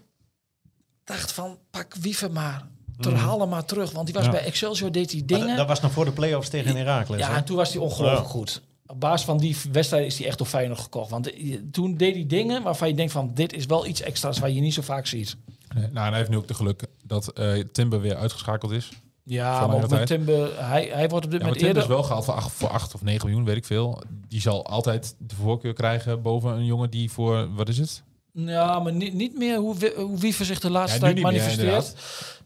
dacht van pak Wiever maar. Ter, Haal hem maar terug. Want die was Ja. bij Excelsior, deed hij dingen. dat- dat was nog voor de play-offs tegen Herakles. Ja, hè? en toen was hij ongelooflijk Ja. goed. Op basis van die wedstrijd is hij echt door Feyenoord gekocht. Want eh, toen deed hij dingen waarvan je denkt van... dit is wel iets extra's waar je niet zo vaak ziet. Nee, nou, en hij heeft nu ook de geluk dat eh, Timber weer uitgeschakeld is. Ja, maar ook met Timber... Hij, hij wordt op dit Ja, moment Timber is eerder... wel gehaald voor 8, voor 8 of 9 miljoen, weet ik veel. Die zal altijd de voorkeur krijgen boven een jongen die voor, wat is het? Ja, maar niet, niet meer hoe, hoe Wiever zich de laatste Ja, tijd meer, manifesteert.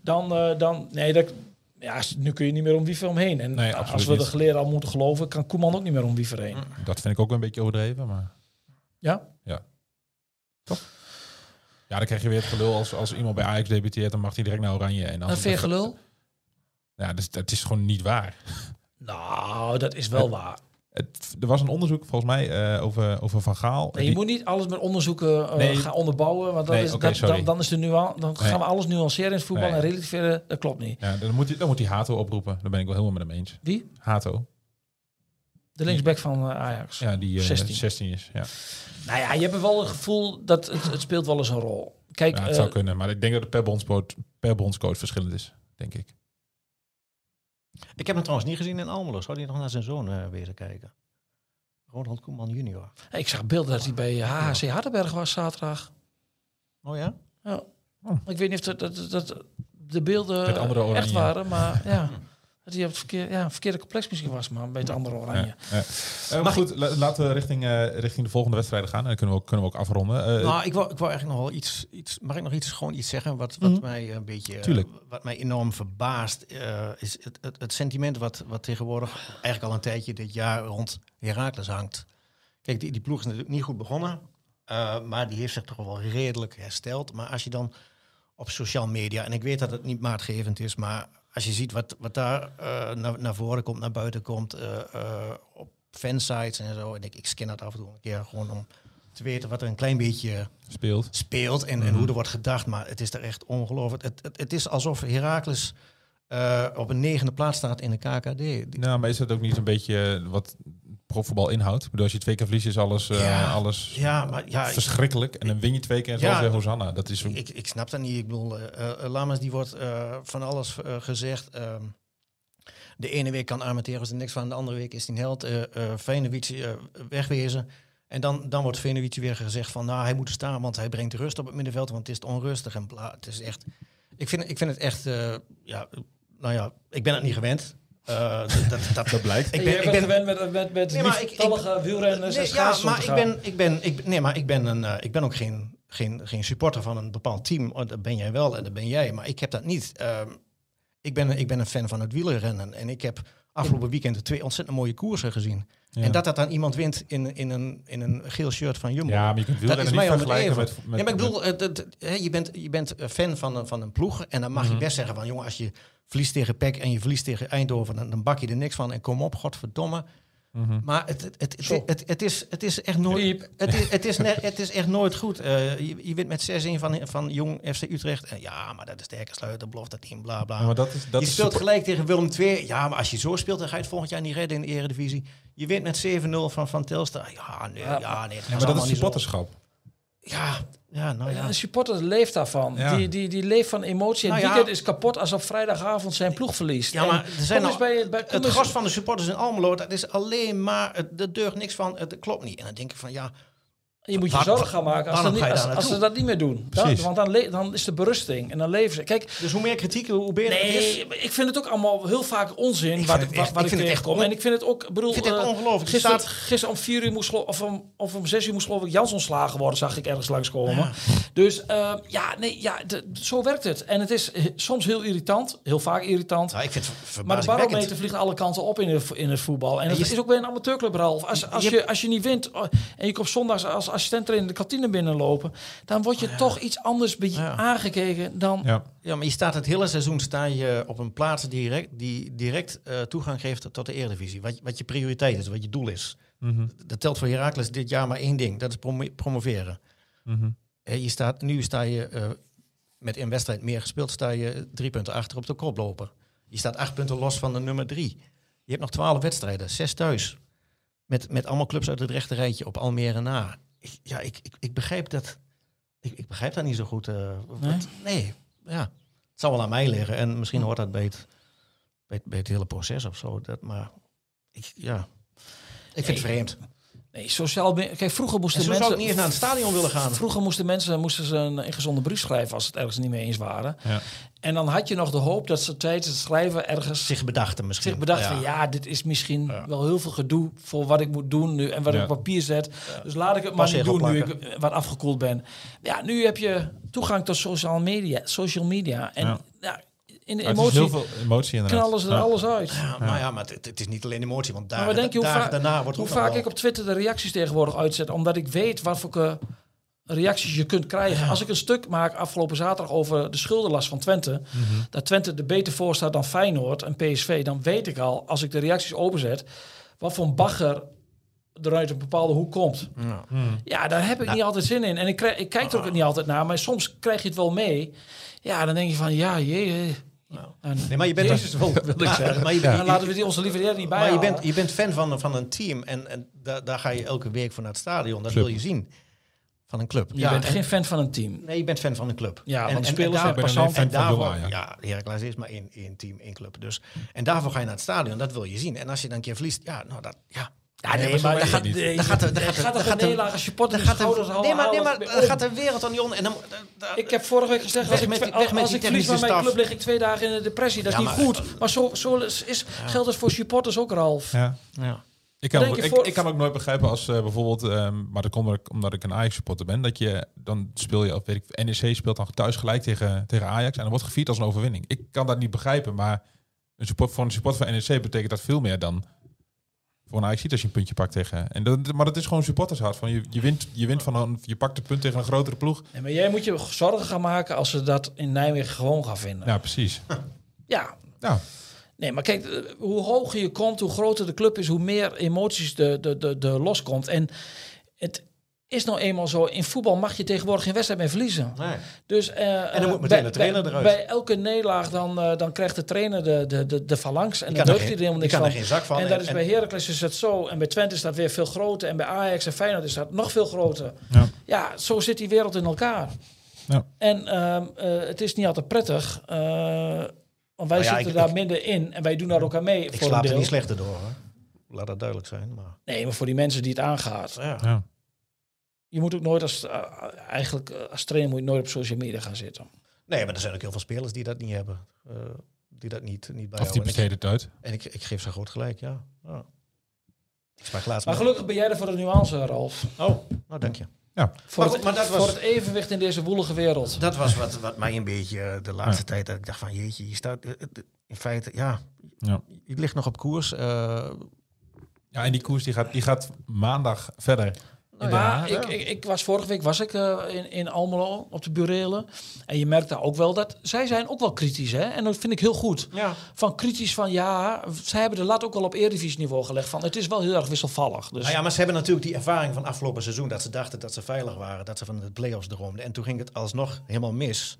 dan, eh, dan... Nee, dat, ja, nu kun je niet meer om Wiever omheen. En Nee, als we de geleerden al moeten geloven... kan Koeman ook niet meer om Wiever heen. Dat vind ik ook een beetje overdreven, maar... Ja? Ja, dan krijg je weer het gelul als, als iemand bij Ajax debuteert, dan mag hij direct naar Oranje. En het- veer gelul? Ja, dus, dat is gewoon niet waar. Nou, dat is wel waar. Het, er was een onderzoek volgens mij eh, over, over Van Gaal. Nee, je Die- moet niet alles met onderzoeken eh, Nee. gaan onderbouwen. Want dan, Nee, is, dat, dan, dan, is de nuan, dan gaan we alles nuanceren in het voetbal en relativeren. Dat klopt niet. ja, dan, moet hij, dan moet hij Hato oproepen. Daar ben ik wel helemaal met hem eens. Wie? Hato. De linksback van eh, Ajax. Ja, die eh, 16. 16. is. Ja, Nou ja, je hebt wel het gevoel dat het, het speelt wel eens een rol. Kijk, ja het zou kunnen. Maar ik denk dat het per bondscoach, per bondscoach verschillend is. Denk ik. Ik heb hem trouwens niet gezien in Almelo. Zou hij nog naar zijn zoon eh wezen kijken? Ronald Koeman junior. ik zag beelden dat hij bij HHC Hardenberg was zaterdag. Oh ja? Ja. Oh. Ik weet niet of dat, dat, dat de beelden echt waren, maar ja. Dat hij op het verkeerde, ja, verkeerde complex misschien was, maar bij het andere oranje. Ja, ja. Eh, maar goed, la- laten we richting, eh, richting de volgende wedstrijden gaan. En dan kunnen we ook, kunnen we ook afronden. Eh, nou, ik wou, ik wou eigenlijk nog wel iets, iets... Mag ik nog iets, gewoon iets zeggen wat, wat Mhm. mij een beetje... Tuurlijk. wat mij enorm verbaast, eh, is het, het, het sentiment wat, wat tegenwoordig eigenlijk al een tijdje dit jaar rond Heracles hangt. Kijk, die, die ploeg is natuurlijk niet goed begonnen. eh, maar die heeft zich toch wel redelijk hersteld. Maar als je dan op social media... En ik weet dat het niet maatgevend is, maar als je ziet wat, wat daar eh, naar, naar voren komt, naar buiten komt... eh, eh, op fansites en zo. En ik, ik scan dat af en toe een keer gewoon om te weten wat er een klein beetje speelt. speelt en, en hoe er wordt gedacht. Maar het is er echt ongelooflijk. Het, het, het is alsof Heracles eh, op een negende plaats staat in de KKD. Nou, maar is dat ook niet een beetje eh, wat profvoetbal inhoudt? Ik bedoel, als je twee keer verliest, is alles, eh, Ja. alles Ja, maar ja, ik, verschrikkelijk. En dan win je twee keer en zoals weer Hosanna. Dat is zo... ik, ik snap dat niet. Ik bedoel, eh, Lammers die wordt van alles gezegd. Ehm, de ene week kan Armenteros er niks van, de andere week is hij een held. Feinovic, eh, wegwezen. En dan, dan wordt Feinovic weer gezegd van, nou, hij moet er staan, want hij brengt rust op het middenveld, want het is onrustig en bla. Het is echt, ik vind, ik vind het echt, ja, nou ja, ik ben het niet gewend. Eh, dat, dat, dat, blijkt. Ik ben, ik ben, gewend met, met, met Nee, maar ik- lieftallige wielrenners en ja, maar ik ben, ik ben, ik, nee, maar ik ben, een, eh, ik ben ook geen, geen, geen supporter van een bepaald team. Oh, Dat ben jij wel en dat ben jij, maar ik heb dat niet. Ehm, ik, ben, ik ben een fan van het wielrennen en ik heb afgelopen weekend twee ontzettend mooie koersen gezien. Ja. En dat dat dan iemand wint in, in, een, in een geel shirt van Jumbo. Ja, maar je kunt dat is mij vergelijken even. met, met... ja, maar ik bedoel, je, bent, je bent fan van een, van een ploeg en dan mag Mhm. je best zeggen van, jongen, als je verliest tegen PEC en je verliest tegen Eindhoven, dan, dan bak je er niks van en kom op, godverdomme. Mhm. Maar het, het, het, het, het, het is, het is echt nooit. Het is, het, is ne- het is echt nooit goed. Eh, je, je wint met 6-1 van, van Jong FC Utrecht. En ja, maar dat is de hekkensluiter, belofte team, bla bla. Ja, maar dat is, dat je speelt super- gelijk tegen Willem II. Ja, maar als je zo speelt, dan ga je het volgend jaar niet redden in de Eredivisie. Je wint met 7-0 van Van Telstar. Ja, nee, Ja, ja, nee. Ja, maar dat is supporterschap. Ja, Ja, nou ja. Een supporter leeft daarvan. Ja. Die, die, die leeft van emotie. En Nou ja. weekend is kapot als op vrijdagavond zijn ploeg verliest. Ja, maar er zijn al- bij, Het gros van de supporters in Almelo, dat is alleen maar, het- er deugt niks van, het klopt niet. En dan denk ik van, ja, Je moet je Waar- zorgen gaan maken als, niet, als, ze dat niet meer doen. Want dan, le- dan is de berusting en dan leven ze. Kijk, dus hoe meer kritiek, hoe beter het is. nee, ik vind het ook allemaal heel vaak onzin Ik wat, vind het echt- wat ik ik, vind het echt tegenkom. on- En ik vind het ook, bedoel, Ik vind het eh, ongelooflijk. Er Gisteren, staat- gisteren om vier uur moest of om, of om zes uur moest geloof ik Jans ontslagen worden, zag ik ergens langskomen. Dus eh, ja, nee, ja, de- zo werkt het. En het is eh, soms heel irritant, heel vaak irritant. Nou, ik vind het Maar de barometer vliegt alle kanten op in, het- in het voetbal. En dat je- is ook bij een amateurclub, Ralf. Als, als, je- je, als je niet wint oh, en je komt zondags als assistent in de kantine binnenlopen... dan word je toch iets anders be- Ja. aangekeken dan... Ja. Ja, maar je staat het hele seizoen sta je op een plaats die direct, die direct eh, toegang geeft tot de Eredivisie. Wat, wat je prioriteit is, wat je doel is. Mhm. Dat telt voor Heracles dit jaar maar één ding. Dat is promo- promoveren. Mhm. Je staat, nu sta je eh, met een wedstrijd meer gespeeld, sta je drie punten achter op de koploper. Je staat acht punten los van de nummer drie. Je hebt nog twaalf wedstrijden, zes thuis. Met, met allemaal clubs uit het rechte rijtje op Almere na. Ik, ja, ik, ik, ik begrijp dat. Ik, ik begrijp dat niet zo goed. eh, wat- Nee? nee, ja. Het zal wel aan mij liggen. En misschien hoort dat bij het, bij het, bij het hele proces of zo. Dat, maar ik, ja. Ik vind het vreemd. Nee, sociaal... Kijk, vroeger En moesten zo zou mensen... ik niet eens naar het stadion willen gaan. Vroeger moesten mensen moesten ze een ingezonde brief schrijven als ze het ergens niet mee eens waren. Ja. En dan had je nog de hoop dat ze tijdens het schrijven ergens Zich bedachten misschien. zich bedacht Ja. van ja, dit is misschien Ja. wel heel veel gedoe voor wat ik moet doen nu en wat Ja. ik op papier zet. Dus laat ik het maar niet doen nu ik eh, wat afgekoeld ben. Ja, nu heb je toegang tot social media, social media en Ja. In de Maar emotie heel veel emotie inderdaad. knallen ze er Ja. alles uit. Ja, nou ja, maar het, het is niet alleen emotie, want Maar dagen, wat denk je hoe, vaak- daarna wordt hoe vaak wel- ik op Twitter de reacties tegenwoordig uitzet, omdat ik weet wat voor reacties je kunt krijgen. Als ik een stuk maak afgelopen zaterdag over de schuldenlast van Twente, Mhm. dat Twente er beter voor staat dan Feyenoord en PSV, dan weet ik al, als ik de reacties openzet, wat voor een bagger er uit een bepaalde hoek komt. Ja. Ja, daar heb ik niet altijd zin in. En ik, krijg, ik kijk er ook niet altijd naar, maar soms krijg je het wel mee. Ja, dan denk je van, ja, jee. Nee, maar je bent Jezus, wil, wil ik zeggen. Maar je, Dan bent- laten we die onze lieve Heer niet bij maar je bent, je bent fan van, van een team en, en daar, daar ga je elke week voor naar het stadion. Dat Club. wil je zien. Van een club. Je bent en- geen fan van een team. Nee, je bent fan van een club. Ja, en, want en- spelers en zijn daar- passant. en van daarvoor, Ajax. ja, Heracles is maar één, één team, één club. Dus, en daarvoor ga je naar het stadion. Dat wil je zien. En als je dan een keer verliest, ja, nou dat, ja. Ja, nee, maar zo maar het gaat, nee, Dan gaat er- er- er een nederlaag als je pot in Dan de schouders er, nee, maar, nee, maar om. gaat de wereld aan die on. En dan, dan- Ik heb vorige week gezegd, als ik, met als, weg met als die ik verlies technische met mijn club, lig ik twee dagen in de depressie. Dat is Ja, niet maar- goed. Maar zo, zo is, is, geldt het voor supporters ook, Ralf. Ja. ja. Ik kan, ik, voor- ik kan ook nooit begrijpen als eh, bijvoorbeeld, ehm, maar dat komt omdat ik, omdat ik een Ajax supporter ben, dat je dan speel je, of weet ik, NEC speelt dan thuis gelijk tegen, tegen Ajax en dan wordt gevierd als een overwinning. Ik kan dat niet begrijpen, maar een support, voor een supporter van NEC betekent dat veel meer dan voor een Ajax als je een puntje pakt tegen. En dat, maar dat is gewoon supportershart. Van je, je wint, je wint van een, je pakt een punt tegen een grotere ploeg. Nee, maar jij moet je zorgen gaan maken als ze dat in Nijmegen gewoon gaan vinden. Ja, precies. Ja. Ja, Nee, maar kijk, hoe hoger je komt, hoe groter de club is, hoe meer emoties de, de, de, de loskomt. En het is nou eenmaal zo, in voetbal mag je tegenwoordig geen wedstrijd meer verliezen. Nee. Dus, eh, En dan moet eh, meteen bij- de trainer bij, eruit. Bij elke nederlaag dan, eh, dan krijgt de trainer de, de, de, de phalanx. En dan deugt hij er helemaal niks kan van. er geen zak van. En dat En- is bij Heracles is het zo. En bij Twente is dat weer veel groter. En bij Ajax en Feyenoord is dat nog veel groter. ja. Ja, zo zit die wereld in elkaar. Ja. En ehm, eh, het is niet altijd prettig. eh, want wij Nou ja, zitten ik- daar ik- minder in. En wij doen daar ook aan mee. Ik voor slaap er niet slechter door. Hoor. Laat dat duidelijk zijn. Maar, Nee, maar voor die mensen die het aangaat. ja. Je moet ook nooit als, eh, eigenlijk eh, als trainer moet je nooit op social media gaan zitten. Nee, maar er zijn ook heel veel spelers die dat niet hebben. eh, die dat niet, niet Of die bijhouden. En ik- besteden het uit. En ik, ik geef ze groot gelijk, ja. ja. Ik sprak laatst Maar met- gelukkig ben jij er voor de nuance, Ralf. Oh, nou dank je. Ja, Voor, Maar het, goed, maar dat was- voor het evenwicht in deze woelige wereld. Dat was wat, wat mij een beetje de laatste tijd... dat ik dacht van jeetje, je staat... In feite, ja, Ja. je ligt nog op koers. eh, ja, en die koers die gaat, die gaat maandag verder. Maar Haag. ik, ik, ik was vorige week was ik eh, in, in Almelo op de burelen. En je merkt daar ook wel dat zij zijn ook wel kritisch. Hè? En dat vind ik heel goed. ja. Van kritisch van ja, zij hebben de lat ook wel op Eredivisie niveau gelegd. Van het is wel heel erg wisselvallig. Dus Nou ja, maar ze hebben natuurlijk die ervaring van afgelopen seizoen... dat ze dachten dat ze veilig waren, dat ze van de play-offs droomden. En toen ging het alsnog helemaal mis.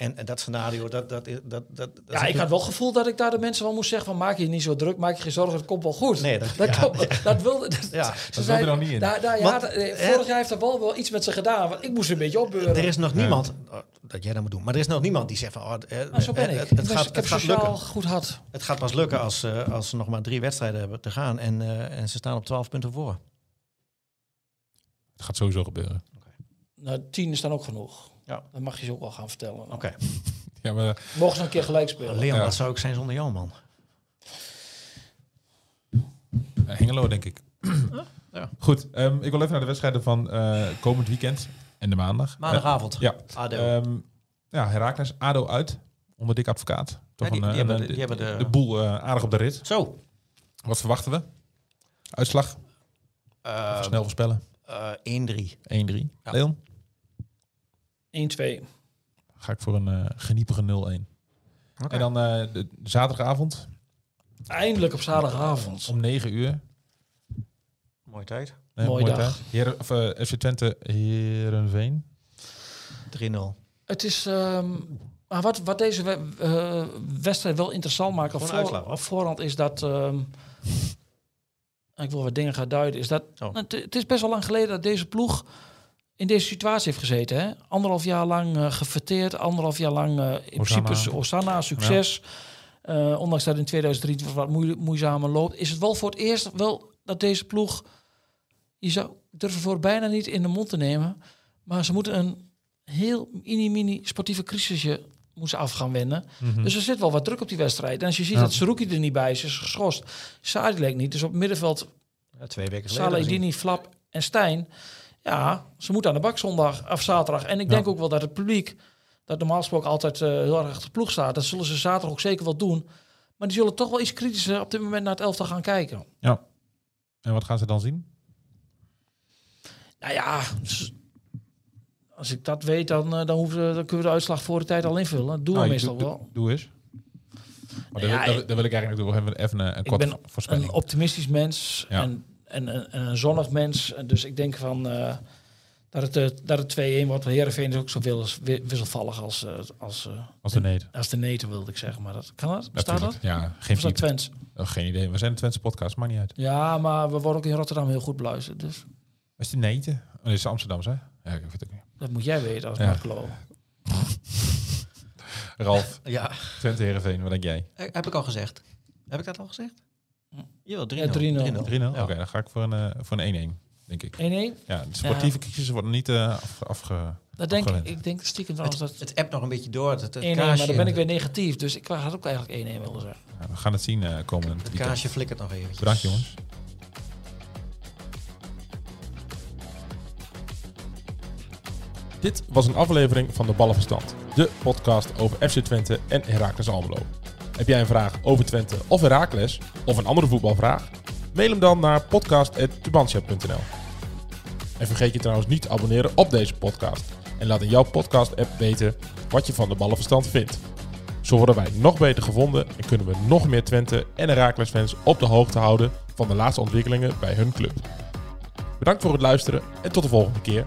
En, en dat scenario, dat, dat, dat, dat, dat Ja, ik had wel het gevoel dat ik daar de mensen van moest zeggen van maak je niet zo druk, maak je geen zorgen, het komt wel goed. Nee, dat- dat, ja. komt- dat wilde... Dat, Ja, ze dat zei- wilde er nog niet in. Daar, daar, ja, Want, dat- eh, hè? vorig jaar heeft er wel, wel iets met ze gedaan, want ik moest een beetje opbeuren. Er is nog niemand, oh, dat jij dat moet doen, maar er is nog niemand die zegt van, oh, eh, Nou, zo ben eh, ik. Het, gaat, het gaat lukken. goed had. Het gaat pas lukken als, eh, als ze nog maar drie wedstrijden hebben te gaan en, eh, en ze staan op 12 punten voor. Het gaat sowieso gebeuren. Nou, tien is dan ook genoeg. Ja. Dan mag je ze ook wel gaan vertellen. Oké. Ja, maar Mogen ze een keer gelijk spelen? Leon, Ja. wat zou ik zijn zonder jou, man? eh, Hengelo, denk ik. Ja. Goed, ehm, ik wil even naar de wedstrijden van eh, komend weekend en de maandag. Maandagavond. Ja. ADO. Ehm, ja, Herakles, ADO uit, onder dik advocaat. Toch Ja, die- een, die eh, hebben een- de- die hebben de- de boel eh, aardig op de rit. Zo. Wat verwachten we? Uitslag? Eh, Even snel voorspellen. eh, 1-3. 1-3. Ja. Leon? 1-2. Ga ik voor een eh, geniepige 0-1. En dan eh, de zaterdagavond Eindelijk op zaterdagavond. om 9 uur. Mooie tijd. Nee, Mooie mooie dag. tijd. Heren, of, eh, FC Twente, Herenveen. 3-0. Het is... ehm, maar wat, wat deze we- eh, wedstrijd wel interessant maakt op, voor- op voorhand is dat... ehm, ik wil wat dingen gaan duiden. Is dat, Oh. het, het is best wel lang geleden dat deze ploeg in deze situatie heeft gezeten. Hè? Anderhalf jaar lang eh gefeteerd. Anderhalf jaar lang eh, in principe Osana, succes. Eh, ondanks dat in 2003 wat moe, moeizamer loopt. Is het wel voor het eerst wel dat deze ploeg... Je zou het voor bijna niet in de mond te nemen. Maar ze moeten een heel mini-mini sportieve crisisje moeten af gaan wennen. Dus er zit wel wat druk op die wedstrijd. En als je ziet Ja. dat Saruki er niet bij is, is geschorst. Sadilek niet. Dus op middenveld Ja, twee weken gezien. Saladini, Flap en Stijn. Ja, ze moeten aan de bak zondag of zaterdag. En ik denk ook wel dat het publiek, dat normaal gesproken altijd eh, heel erg achter de ploeg staat, dat zullen ze zaterdag ook zeker wel doen. Maar die zullen toch wel iets kritischer op dit moment naar het elftal gaan kijken. Ja. En wat gaan ze dan zien? Nou ja, als ik dat weet, dan, eh, dan, hoeven dan kunnen we de uitslag voor de tijd al invullen. Dat we Nou, meestal doe, wel. Doe, doe eens. Maar Ja, ik- dan wil ik eigenlijk nog even, even een, ben voorspelling. Een optimistisch mens Ja. en, en, en, en een zonnig mens. En Dus ik denk van eh, dat het, eh, dat het 2-1 wordt. Want Heerenveen is ook zo wisselvallig als, eh, als, Als de neet. als de neten, wilde ik zeggen. Maar dat, kan dat? Bestaat dat? Ja, geen, Of dat. Twents? Oh, geen idee. We zijn een Twentse podcast, maakt niet uit. Ja, maar we worden ook in Rotterdam heel goed beluisterd. Dus Is die neten? Oh, dit is Amsterdams, hè? Ja, ik weet het ook niet. dat moet jij weten als Ja. Marklo. Ralf, Ja, Twente Heerenveen, wat denk jij? 3-0. heb ik al gezegd. Heb ik dat al gezegd? Jawel, 3-0. Ja, 3-0. 3-0. Ja. Oké, dan ga ik voor een, eh, voor een 1-1, denk ik. 1-1? Ja, de sportieve crisis worden niet eh, af, afge... Dat denk ik. Ik denk stiekem trouwens dat Het, het appt nog een beetje door. Het, het, 1-1, kaasje, maar dan ben ik weer negatief. Dus ik had ook eigenlijk 1-1 willen zeggen. Ja, we gaan het zien eh komende Het weekend. kaasje flikkert nog eventjes. Bedankt jongens. Dit was een aflevering van de Ballenverstand, de podcast over FC Twente en Heracles Almelo. Heb jij een vraag over Twente of Heracles, of een andere voetbalvraag? Mail hem dan naar podcast.tubantia.nl En vergeet je trouwens niet te abonneren op deze podcast. En laat in jouw podcast-app weten wat je van de Ballenverstand vindt. Zo worden wij nog beter gevonden en kunnen we nog meer Twente en Heracles fans op de hoogte houden van de laatste ontwikkelingen bij hun club. Bedankt voor het luisteren en tot de volgende keer.